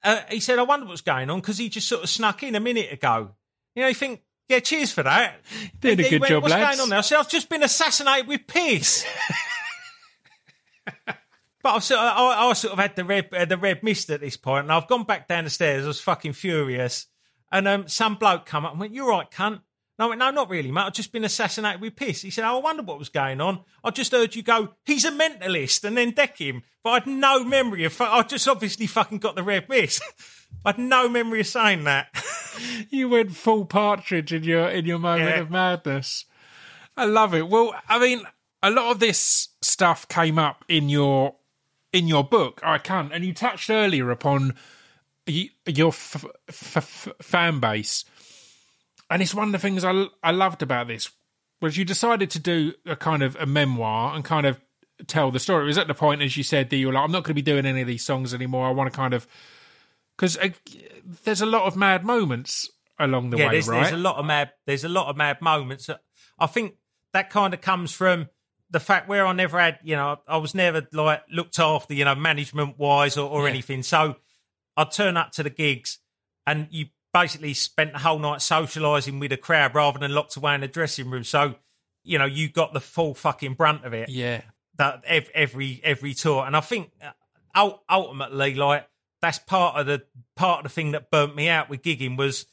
Uh, he said, "I wonder what's going on because he just sort of snuck in a minute ago." You know, you think. Yeah, cheers for that. Did a good went, job, What's lads." going on there? I said, I've just been assassinated with piss. But I've sort of, I, I sort of had the red uh, the red mist at this point, and I've gone back down the stairs. I was fucking furious, and um, some bloke come up and went, "You're right, cunt." I went, "No, not really, mate. I've just been assassinated with piss." He said, "Oh, I wonder what was going on. I just heard you go, he's a mentalist, and then deck him." But I had no memory of. I just obviously fucking got the red mist. I had no memory of saying that. you went full partridge in your in your moment Yeah. of madness. I love it. Well, I mean, a lot of this stuff came up in your in your book. I can't, and you touched earlier upon y- your f- f- f- fan base, and it's one of the things I I loved about this was you decided to do a kind of a memoir and kind of tell the story. It was at the point, as you said, that you were like, I'm not going to be doing any of these songs anymore. I want to kind of because uh, there's a lot of mad moments along the yeah, way, there's, right? there's a lot of mad. There's a lot of mad moments. I think that kind of comes from the fact where I never had, you know, I was never like looked after, you know, management wise or, or Yeah. anything. So I'd turn up to the gigs and you basically spent the whole night socialising with a crowd rather than locked away in the dressing room. So, you know, you got the full fucking brunt of it Yeah. that every every tour. And I think uh, ultimately, like that's part of the part of the thing that burnt me out with gigging was,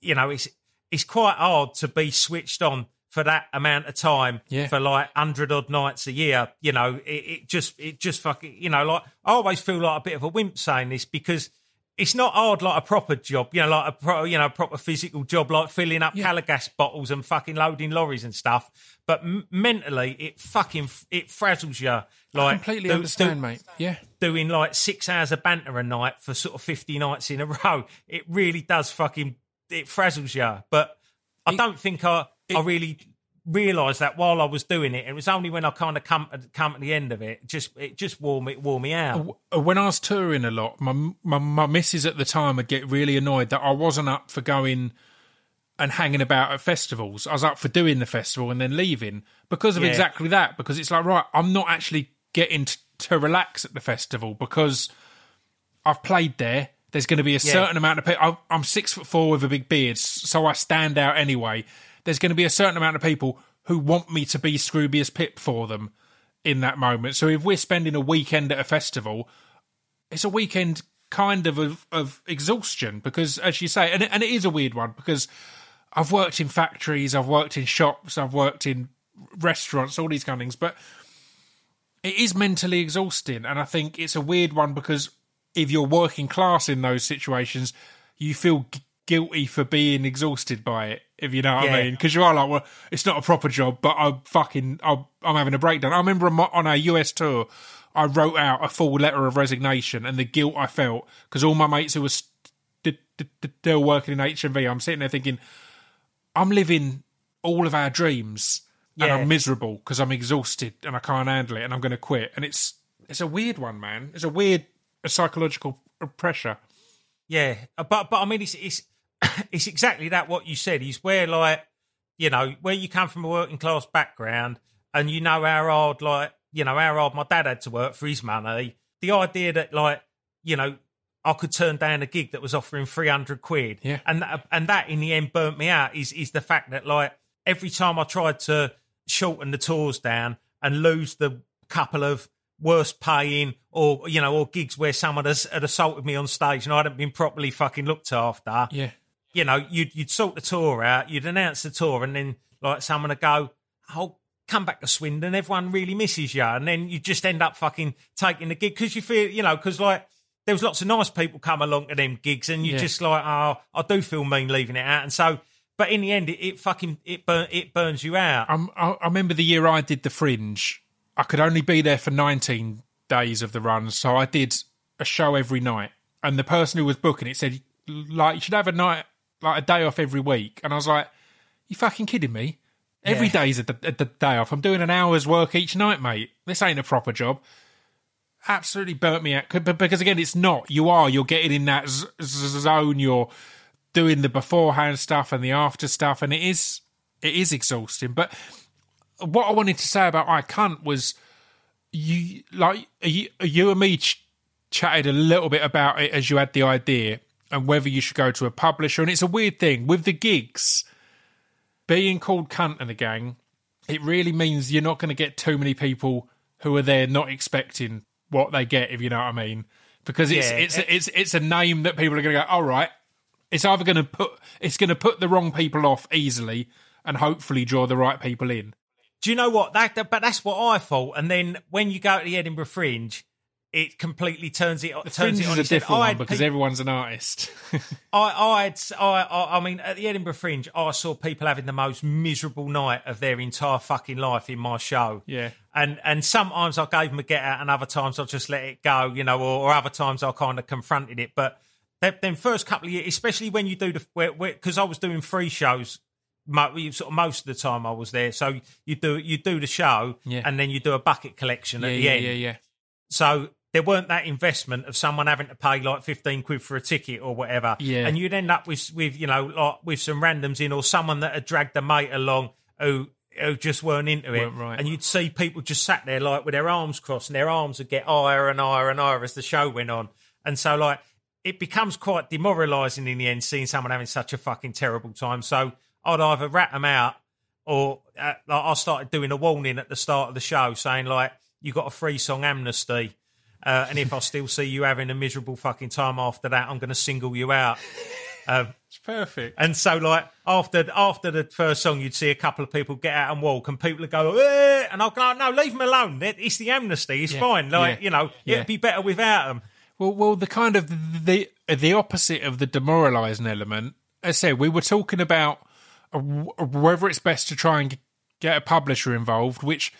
you know, it's it's quite hard to be switched on for that amount of time Yeah. for like hundred odd nights a year. You know, it, it just it just fucking you know like I always feel like a bit of a wimp saying this because. It's not hard like a proper job, you know, like a pro, you know, proper physical job, like filling up Yeah. Calor Gas bottles and fucking loading lorries and stuff. But m- mentally, it fucking it frazzles you. Like Completely do- understand, do- mate. Yeah. doing like six hours of banter a night for sort of 50 nights in a row. It really does fucking, it frazzles you. But I don't think I, I really realised that while I was doing it. It was only when I kind of come, come at the end of it, just, it just wore me, wore me out. Uh, When I was touring a lot, my, my my missus at the time would get really annoyed that I wasn't up for going and hanging about at festivals. I was up for doing the festival and then leaving because of Yeah. exactly that. Because it's like, right, I'm not actually getting t- to relax at the festival because I've played there. There's going to be a certain amount of people. I'm six foot four with a big beard, so I stand out anyway. There's going to be a certain amount of people who want me to be Scroobius Pip for them in that moment. So if we're spending a weekend at a festival, it's a weekend kind of of, of exhaustion because, as you say, and it, and it is a weird one because I've worked in factories, I've worked in shops, I've worked in restaurants, all these kind of things, but it is mentally exhausting. And I think it's a weird one because if you're working class in those situations, you feel guilty for being exhausted by it, if you know what I mean. Because you are like, well, it's not a proper job, but I'm fucking, I'm, I'm having a breakdown. I remember on my- on our US tour, I wrote out a full letter of resignation and the guilt I felt because all my mates who were st- still working in HMV, I'm sitting there thinking, I'm living all of our dreams and I'm miserable because I'm exhausted and I can't handle it and I'm going to quit. And it's it's a weird one, man. It's a weird psychological pressure. Yeah, but but I mean, it's it's it's exactly that what you said. Is where like you know where you come from a working class background, and you know how hard like you know how hard my dad had to work for his money. The idea that like you know I could turn down a gig that was offering three hundred quid, Yeah. and that, and that in the end burnt me out. Is is the fact that like every time I tried to shorten the tours down and lose the couple of worst paying or you know or gigs where someone has had assaulted me on stage and I hadn't been properly fucking looked after. Yeah. You know, you'd you'd sort the tour out, you'd announce the tour, and then like someone would go, "Oh, come back to Swindon, everyone really misses you," and then you just end up fucking taking the gig because you feel you know because like. There was lots of nice people come along to them gigs, and you Yeah. just like, oh, I do feel mean leaving it out, and so, but in the end, it, it fucking it burn it burns you out. I'm, I, I remember the year I did the Fringe. I could only be there for 19 days of the run, so I did a show every night. And the person who was booking it said, like, you should have a night, like a day off every week. And I was like, you fucking kidding me? Every Yeah. day's a, d- a d- day off. I'm doing an hour's work each night, mate. This ain't a proper job. Absolutely burnt me out. But- Because again, it's not. You are. You're getting in that z- z- zone. You're doing the beforehand stuff and the after stuff, and it is it is exhausting. But what I wanted to say about I can't was you like you, you and me ch- chatted a little bit about it as you had the idea and whether you should go to a publisher. And it's a weird thing with the gigs being called cunt and a gang. It really means you're not going to get too many people who are there not expecting what they get, if you know what I mean. Because it's Yeah. it's it's it's a name that people are going to go, all right. It's either going to put it's going to put the wrong people off easily and hopefully draw the right people in. Do you know what? That, that- but that's what I thought. And then when you go to the Edinburgh Fringe, it completely turns it turns Fringe it on is a different one because peop- everyone's an artist. I, I, had, I, I, I mean, at the Edinburgh Fringe, I saw people having the most miserable night of their entire fucking life in my show. Yeah. And and sometimes I gave them a get out, and other times I just let it go, you know, or, or other times I kind of confronted it. But them, them first couple of years, especially when you do the, because I was doing free shows. Sort of most of the time I was there, so you do you do the show, Yeah. and then you do a bucket collection yeah, at the yeah, end. yeah, yeah. So there weren't that investment of someone having to pay like fifteen quid for a ticket or whatever. Yeah. And you'd end up with with you know like with some randoms in or someone that had dragged a mate along who who just weren't into it, Weren't right. and you'd see people just sat there like with their arms crossed, and their arms would get higher and higher and higher as the show went on, and so like it becomes quite demoralising in the end seeing someone having such a fucking terrible time. So I'd either rat them out, or uh, like I started doing a warning at the start of the show saying like you got a free song amnesty. Uh, and if I still see you having a miserable fucking time after that, I'm going to single you out. It's perfect. And so, like after after the first song, you'd see a couple of people get out and walk, and people would go, eh, and I'll go, no, leave them alone. It's the amnesty. It's Yeah. fine. Like Yeah. you know, Yeah. it'd be better without them. Well, well, the kind of the the opposite of the demoralising element. As I said, we were talking about whether it's best to try and get a publisher involved, which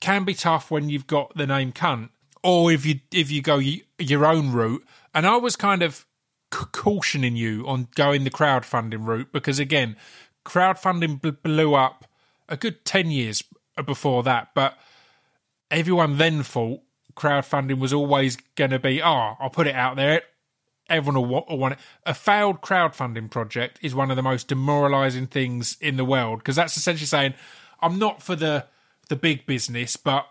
can be tough when you've got the name cunt, or if you if you go your own route. And I was kind of cautioning you on going the crowdfunding route because again, crowdfunding bl- blew up a good ten years before that, but everyone then thought crowdfunding was always going to be, oh, I'll put it out there. Everyone will want it. A failed crowdfunding project is one of the most demoralizing things in the world because that's essentially saying, I'm not for the the big business, but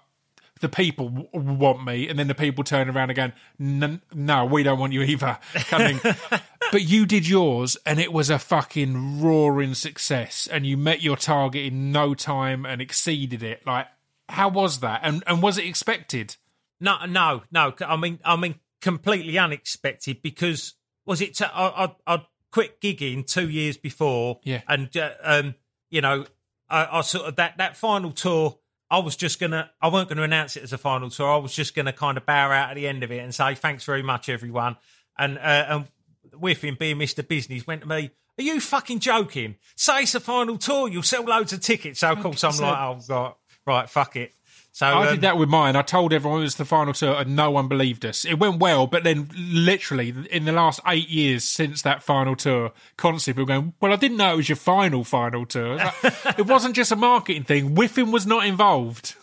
the people w- want me, and then the people turn around again. "N- No, we don't want you either. Coming, but you did yours, and it was a fucking roaring success, and you met your target in no time and exceeded it. Like, how was that? And and was it expected? No, no, no. I mean, I mean, completely unexpected because was it? T- I, I, I quit gigging two years before, Yeah. and uh, um, you know, I, I sort of that that final tour. I was just gonna, I weren't gonna announce it as a final tour. I was just gonna kind of bow out at the end of it and say thanks very much, everyone. And uh, and with him being Mr. Business, went to me. Are you fucking joking? Say it's a final tour, you'll sell loads of tickets. So of course I'm like, oh god, right, fuck it. So I um, did that with mine. I told everyone it was the final tour, and no one believed us. It went well, but then literally in the last eight years since that final tour, constantly people going, "Well, I didn't know it was your final final tour." Like, it wasn't just a marketing thing. Whiffen was not involved.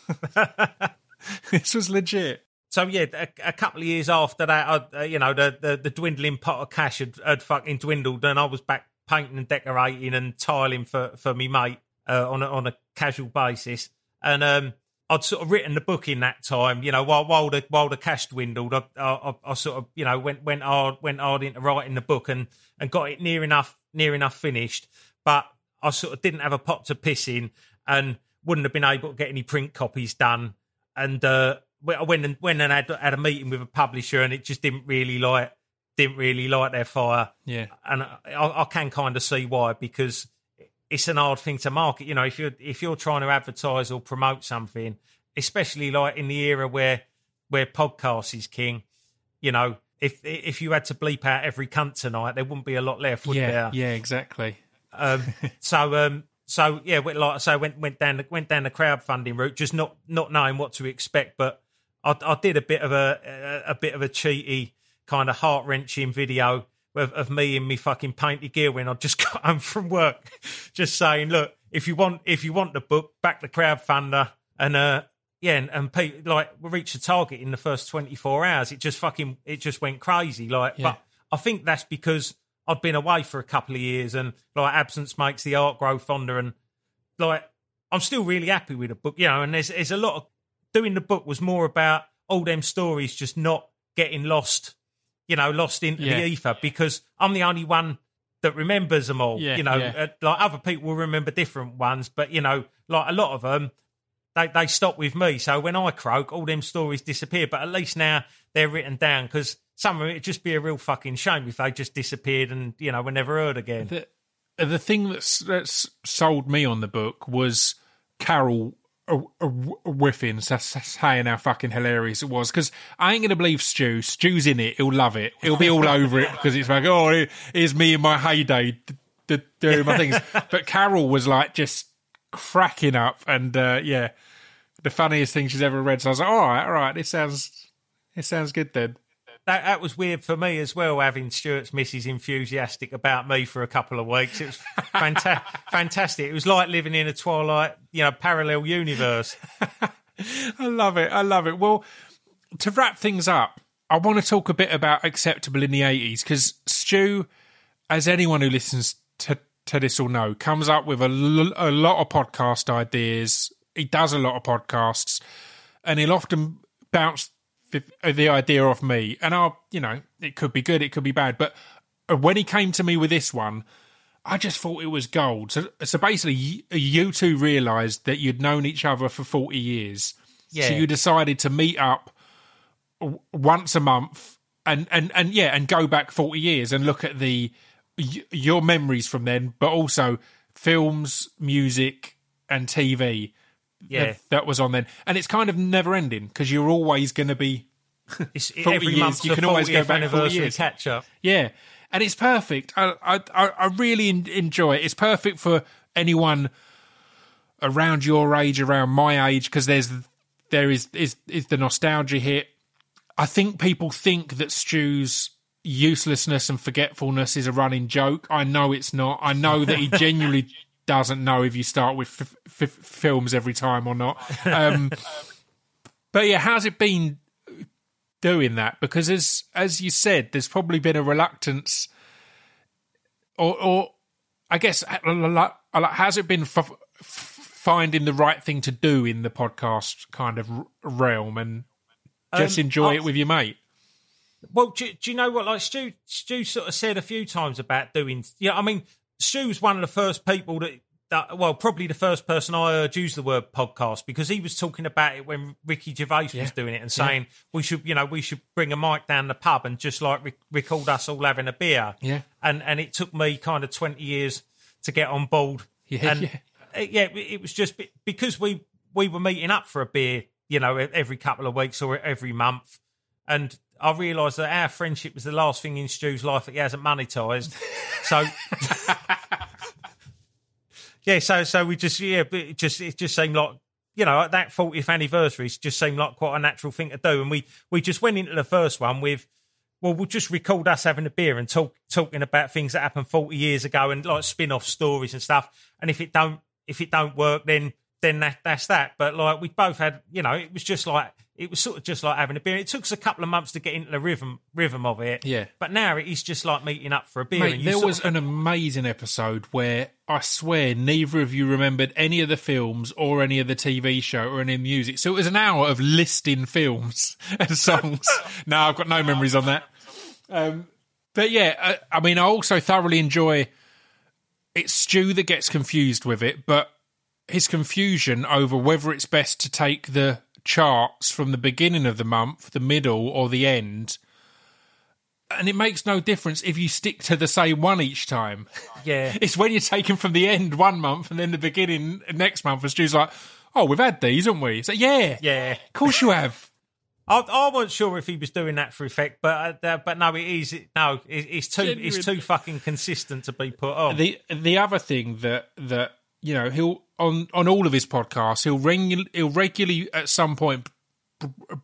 this was legit. so yeah, a, a couple of years after that, I, uh, you know, the, the the dwindling pot of cash had, had fucking dwindled, and I was back painting and decorating and tiling for for me mate uh, on a, on a casual basis, and um, I'd sort of written the book in that time, you know, while while the while the cash dwindled, I, I, I sort of you know went went hard went hard into writing the book and and got it near enough near enough finished, but I sort of didn't have a pot to piss in and wouldn't have been able to get any print copies done and uh, I went and went and had, had a meeting with a publisher, and it just didn't really like didn't really light their fire. Yeah. And I, I can kind of see why because it's an hard thing to market. You know, if you're if you're trying to advertise or promote something, especially like in the era where where podcast is king, you know. If if you had to bleep out every cunt tonight, there wouldn't be a lot left, would Yeah, there? yeah, exactly. Um, so um, so yeah, like I say, went went down the, went down the crowdfunding route, just not not knowing what to expect. But I, I did a bit of a, a a bit of a cheaty kind of heart wrenching video of, of me in me fucking painted gear when I just got home from work, just saying, look, if you want if you want the book, back the crowdfunder, and uh. Yeah, and, and pe- like we reached the target in the first twenty four hours. It just fucking it just went crazy. Like, Yeah. but I think that's because I'd been away for a couple of years and like absence makes the art grow fonder and like I'm still really happy with the book, you know, and there's there's a lot of doing the book was more about all them stories just not getting lost, you know, lost into Yeah. the ether because I'm the only one that remembers them all. Yeah, you know, yeah. uh, like other people will remember different ones, but you know, like a lot of them, they they stop with me. So when I croak, all them stories disappear. But at least now they're written down because some of it would just be a real fucking shame if they just disappeared and you know were never heard again. the the thing that's, that's sold me on the book was Carol uh, uh, Whiffen, sa- sa- saying how fucking hilarious it was. Because I ain't gonna believe Stu. Stu's in it. He'll love it. He'll be all over it because it's like, oh, here- here's me in my heyday d- d- doing my things. But Carol was like just cracking up, and uh, yeah, the funniest thing she's ever read. So I was like, all right, all right, this sounds, it sounds good then. That that was weird for me as well, having Stuart's missus enthusiastic about me for a couple of weeks. It was fanta- fantastic. It was like living in a Twilight, you know, parallel universe. I love it. I love it. Well, to wrap things up, I want to talk a bit about acceptable in the 80s because Stu, as anyone who listens to to this will know, comes up with a, l- a lot of podcast ideas. He does a lot of podcasts, and he'll often bounce the, the idea off me. And I'll, you know, it could be good, it could be bad. But uh, when he came to me with this one, I just thought it was gold. So, so basically, you, you two realised that you'd known each other for 40 years. Yeah. So you decided to meet up once a month and, and, and yeah, and go back 40 years and look at the your memories from then, but also films, music, and TV Yeah, that, that was on then. And it's kind of never ending because you're always going to be it's every month. you can always go back 40 anniversary catch up. Yeah, and it's perfect. I I I I really enjoy it. It's perfect for anyone around your age, around my age, because there's there is is is the nostalgia hit. I think people think that Stu's uselessness and forgetfulness is a running joke. I know it's not. I know that he genuinely doesn't know if you start with f- f- films every time or not. Um, but yeah, how's it been doing that? Because as as you said, there's probably been a reluctance, or or I guess has it been f- f- finding the right thing to do in the podcast kind of r- realm and just Um, enjoy I- it with your mate? Well, do, do you know what? Like Stu, Stu sort of said a few times about doing. Yeah, I mean, Stu's one of the first people that. That, well, probably the first person I heard use the word podcast because he was talking about it when Ricky Gervais Yeah. was doing it and saying we should, you know, we should bring a mic down the pub and just like re- record us all having a beer. Yeah. and and it took me kind of twenty years to get on board. Yeah, and yeah. yeah, it was just because we we were meeting up for a beer, you know, every couple of weeks or every month, and I realised that our friendship was the last thing in Stu's life that he hasn't monetised. So. Yeah, so so we just yeah, it just it just seemed like you know at that 40th anniversary just seemed like quite a natural thing to do, and we we just went into the first one with well, we'll just record us having a beer and talk talking about things that happened 40 years ago and like spin off stories and stuff. And if it don't if it don't work, then then that that's that. But like we both had, you know, it was just like it was sort of just like having a beer. It took us a couple of months to get into the rhythm rhythm of it. Yeah. But now it is just like meeting up for a beer. Mate, and you there was of- an amazing episode where I swear neither of you remembered any of the films or any of the TV show or any of the music. So it was an hour of listing films and songs. no, I've got no memories on that. Um, but yeah, I, I mean, I also thoroughly enjoy. It's Stu that gets confused with it, but his confusion over whether it's best to take the charts from the beginning of the month, the middle, or the end. And it makes no difference if you stick to the same one each time. yeah. It's when you're taking from the end one month and then the beginning next month, and Stu's like, oh, we've had these, haven't we? So, yeah, Yeah. of course you have. I, I wasn't sure if he was doing that for effect, but uh, but no, it is no, it, it's too it's too fucking consistent to be put on. the the other thing that that you know he'll on on all of his podcasts he'll regu- he'll regularly at some point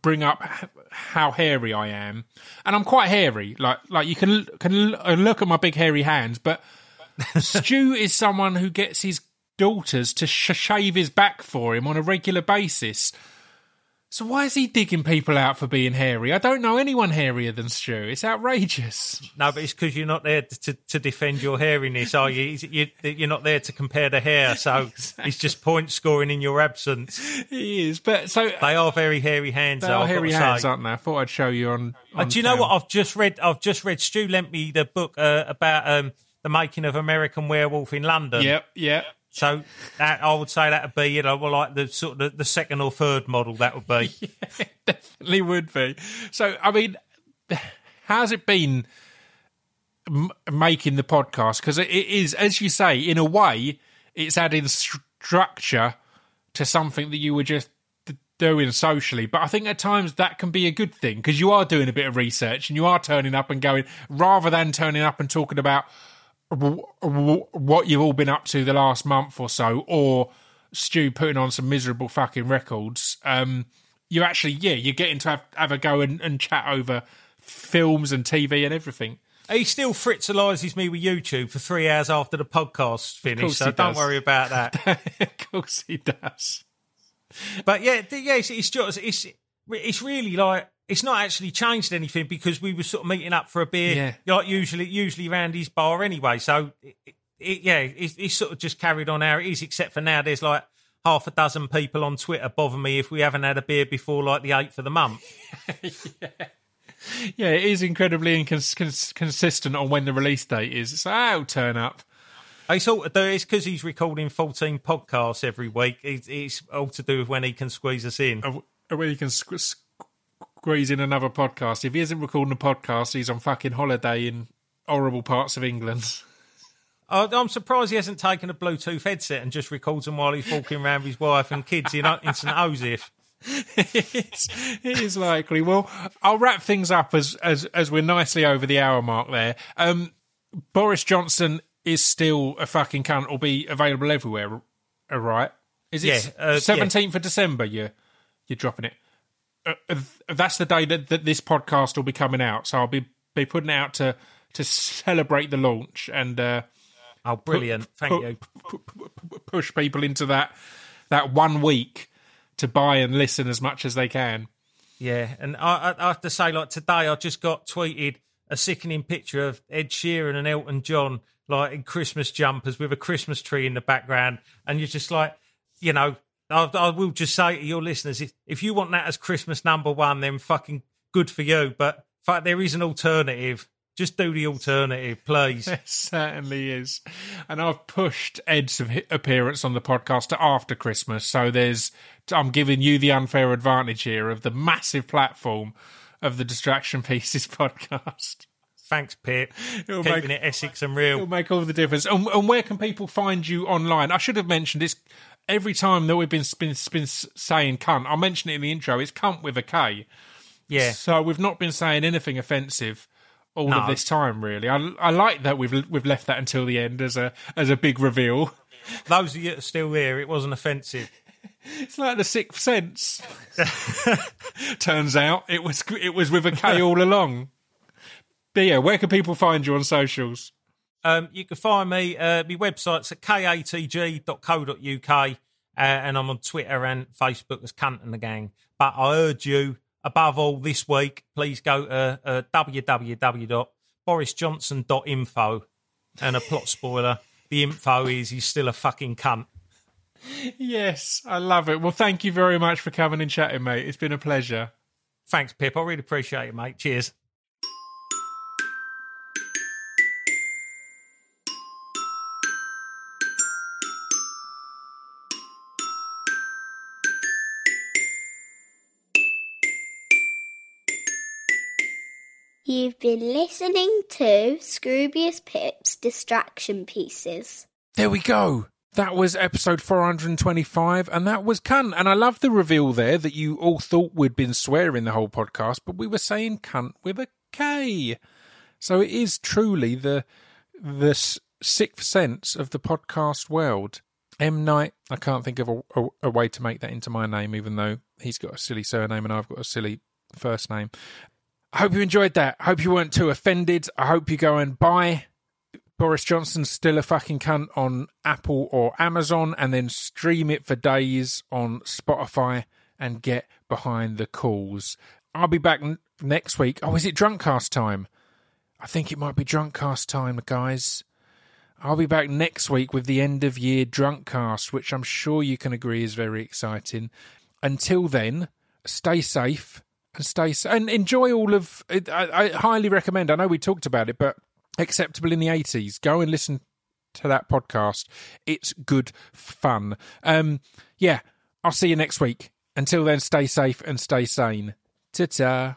bring up how hairy I am, and I'm quite hairy. Like like you can can uh, look at my big hairy hands, but Stu is someone who gets his daughters to sh- shave his back for him on a regular basis. So why is he digging people out for being hairy? I don't know anyone hairier than Stu. It's outrageous. no, but it's because you're not there to, to defend your hairiness, are you? you? You're not there to compare the hair, so it's just point scoring in your absence. He is, but so They are very hairy hands. They though, are hairy hands, say. aren't they? I thought I'd show you on. Uh, do you know what I've just read? I've just read. Stu lent me the book uh, about um, the making of American Werewolf in London. Yep, yep. So that I would say that would be, you know, well, like the sort of the, second or third model. That would be. Definitely would be. So, I mean, how's it been m- making the podcast? Because it is, as you say, in a way, it's adding stru- structure to something that you were just doing socially. But I think at times that can be a good thing because you are doing a bit of research and you are turning up and going, rather than turning up and talking about what you've all been up to the last month or so, or Stu putting on some miserable fucking records. Um, you actually, yeah, you're getting to have, have a go and, and chat over films and TV and everything. He still fritzalizes me with YouTube for three hours after the podcast finished, so don't worry about that. of course he does. but yeah, yeah, it's, it's just it's it's really like it's not actually changed anything because we were sort of meeting up for a beer, Yeah. like usually usually around his bar anyway. So it, it- yeah, he's, he's sort of just carried on how it is, except for now there's like half a dozen people on Twitter bother me if we haven't had a beer before like the 8th of the month. Yeah, it is incredibly incons- on when the release date is. So I'll turn up. It's all to do. It's because he's recording 14 podcasts every week. It's, it's all to do with when he can squeeze us in. Uh, Where you can squ- squeeze in another podcast. If he isn't recording a podcast, he's on fucking holiday in horrible parts of England. I- I'm surprised he hasn't taken a Bluetooth headset and just records them while he's walking around with his wife and kids in, in St. Joseph. it's, it is likely. Well, I'll wrap things up as as as we're nicely over the hour mark there. Um, Boris Johnson is still a fucking cunt. Will be available everywhere. Right? Is it Yeah, uh, seventeenth of December? You you're dropping it. Uh, that's the day that, that this podcast will be coming out. So I'll be be putting it out to to celebrate the launch and uh, Oh, brilliant. Thank pu- you. pu- pu- pu- push people into that that one week to buy and listen as much as they can. Yeah, and I, I, I have to say, like today, I just got tweeted a sickening picture of Ed Sheeran and Elton John, like in Christmas jumpers with a Christmas tree in the background, and you're just like, you know, I, I will just say to your listeners, if, if you want that as Christmas number one, then fucking good for you. But fact, there is an alternative. Just do the alternative, please. It certainly is. And I've pushed Ed's appearance on the podcast to after Christmas. So there's, I'm giving you the unfair advantage here of the massive platform of the Distraction Pieces podcast. Thanks, Pip. It'll Keeping make- it Essex and real. It'll make all the difference. And, and where can people find you online? I should have mentioned this every time that we've been, been, been saying cunt. I'll mention it in the intro. It's cunt with a K. Yeah. So we've not been saying anything offensive all of this time, really. I, I like that we've we've left that until the end as a as a big reveal. Those of you that are still there, it wasn't offensive. It's like the sixth sense. Turns out it was it was with a K all along. But yeah, where can people find you on socials? Um, you can find me, uh, my website's at katg.co.uk, uh, and I'm on Twitter and Facebook as Kunt and the Gang. But I urge you, above all, this week, please go to uh, www.borisjohnson.info. And a plot spoiler the info is he's still a fucking cunt. Yes, I love it. Well, thank you very much for coming and chatting, mate. It's been a pleasure. Thanks, Pip. I really appreciate it, mate. Cheers. You've been listening to Scroobius Pip's Distraction Pieces. There we go. That was episode 425, and that was cunt. And I love the reveal there that you all thought we'd been swearing the whole podcast, but we were saying cunt with a K. So it is truly the the sixth sense of the podcast world. M Night. I can't think of a, a, a way to make that into my name, even though he's got a silly surname and I've got a silly first name. I hope you enjoyed that. I hope you weren't too offended. I hope you go and buy Boris Johnson's still a fucking cunt on Apple or Amazon and then stream it for days on Spotify and get behind the calls. I'll be back n- next week. Oh, is it Drunkcast time? I think it might be Drunkcast time, guys. I'll be back next week with the end of year Drunkcast, which I'm sure you can agree is very exciting. Until then, stay safe stay s- and enjoy all of. I, I highly recommend. I know we talked about it, but acceptable in the 80s. Go and listen to that podcast. It's good fun. Um, yeah, I'll see you next week. Until then, stay safe and stay sane. Ta ta.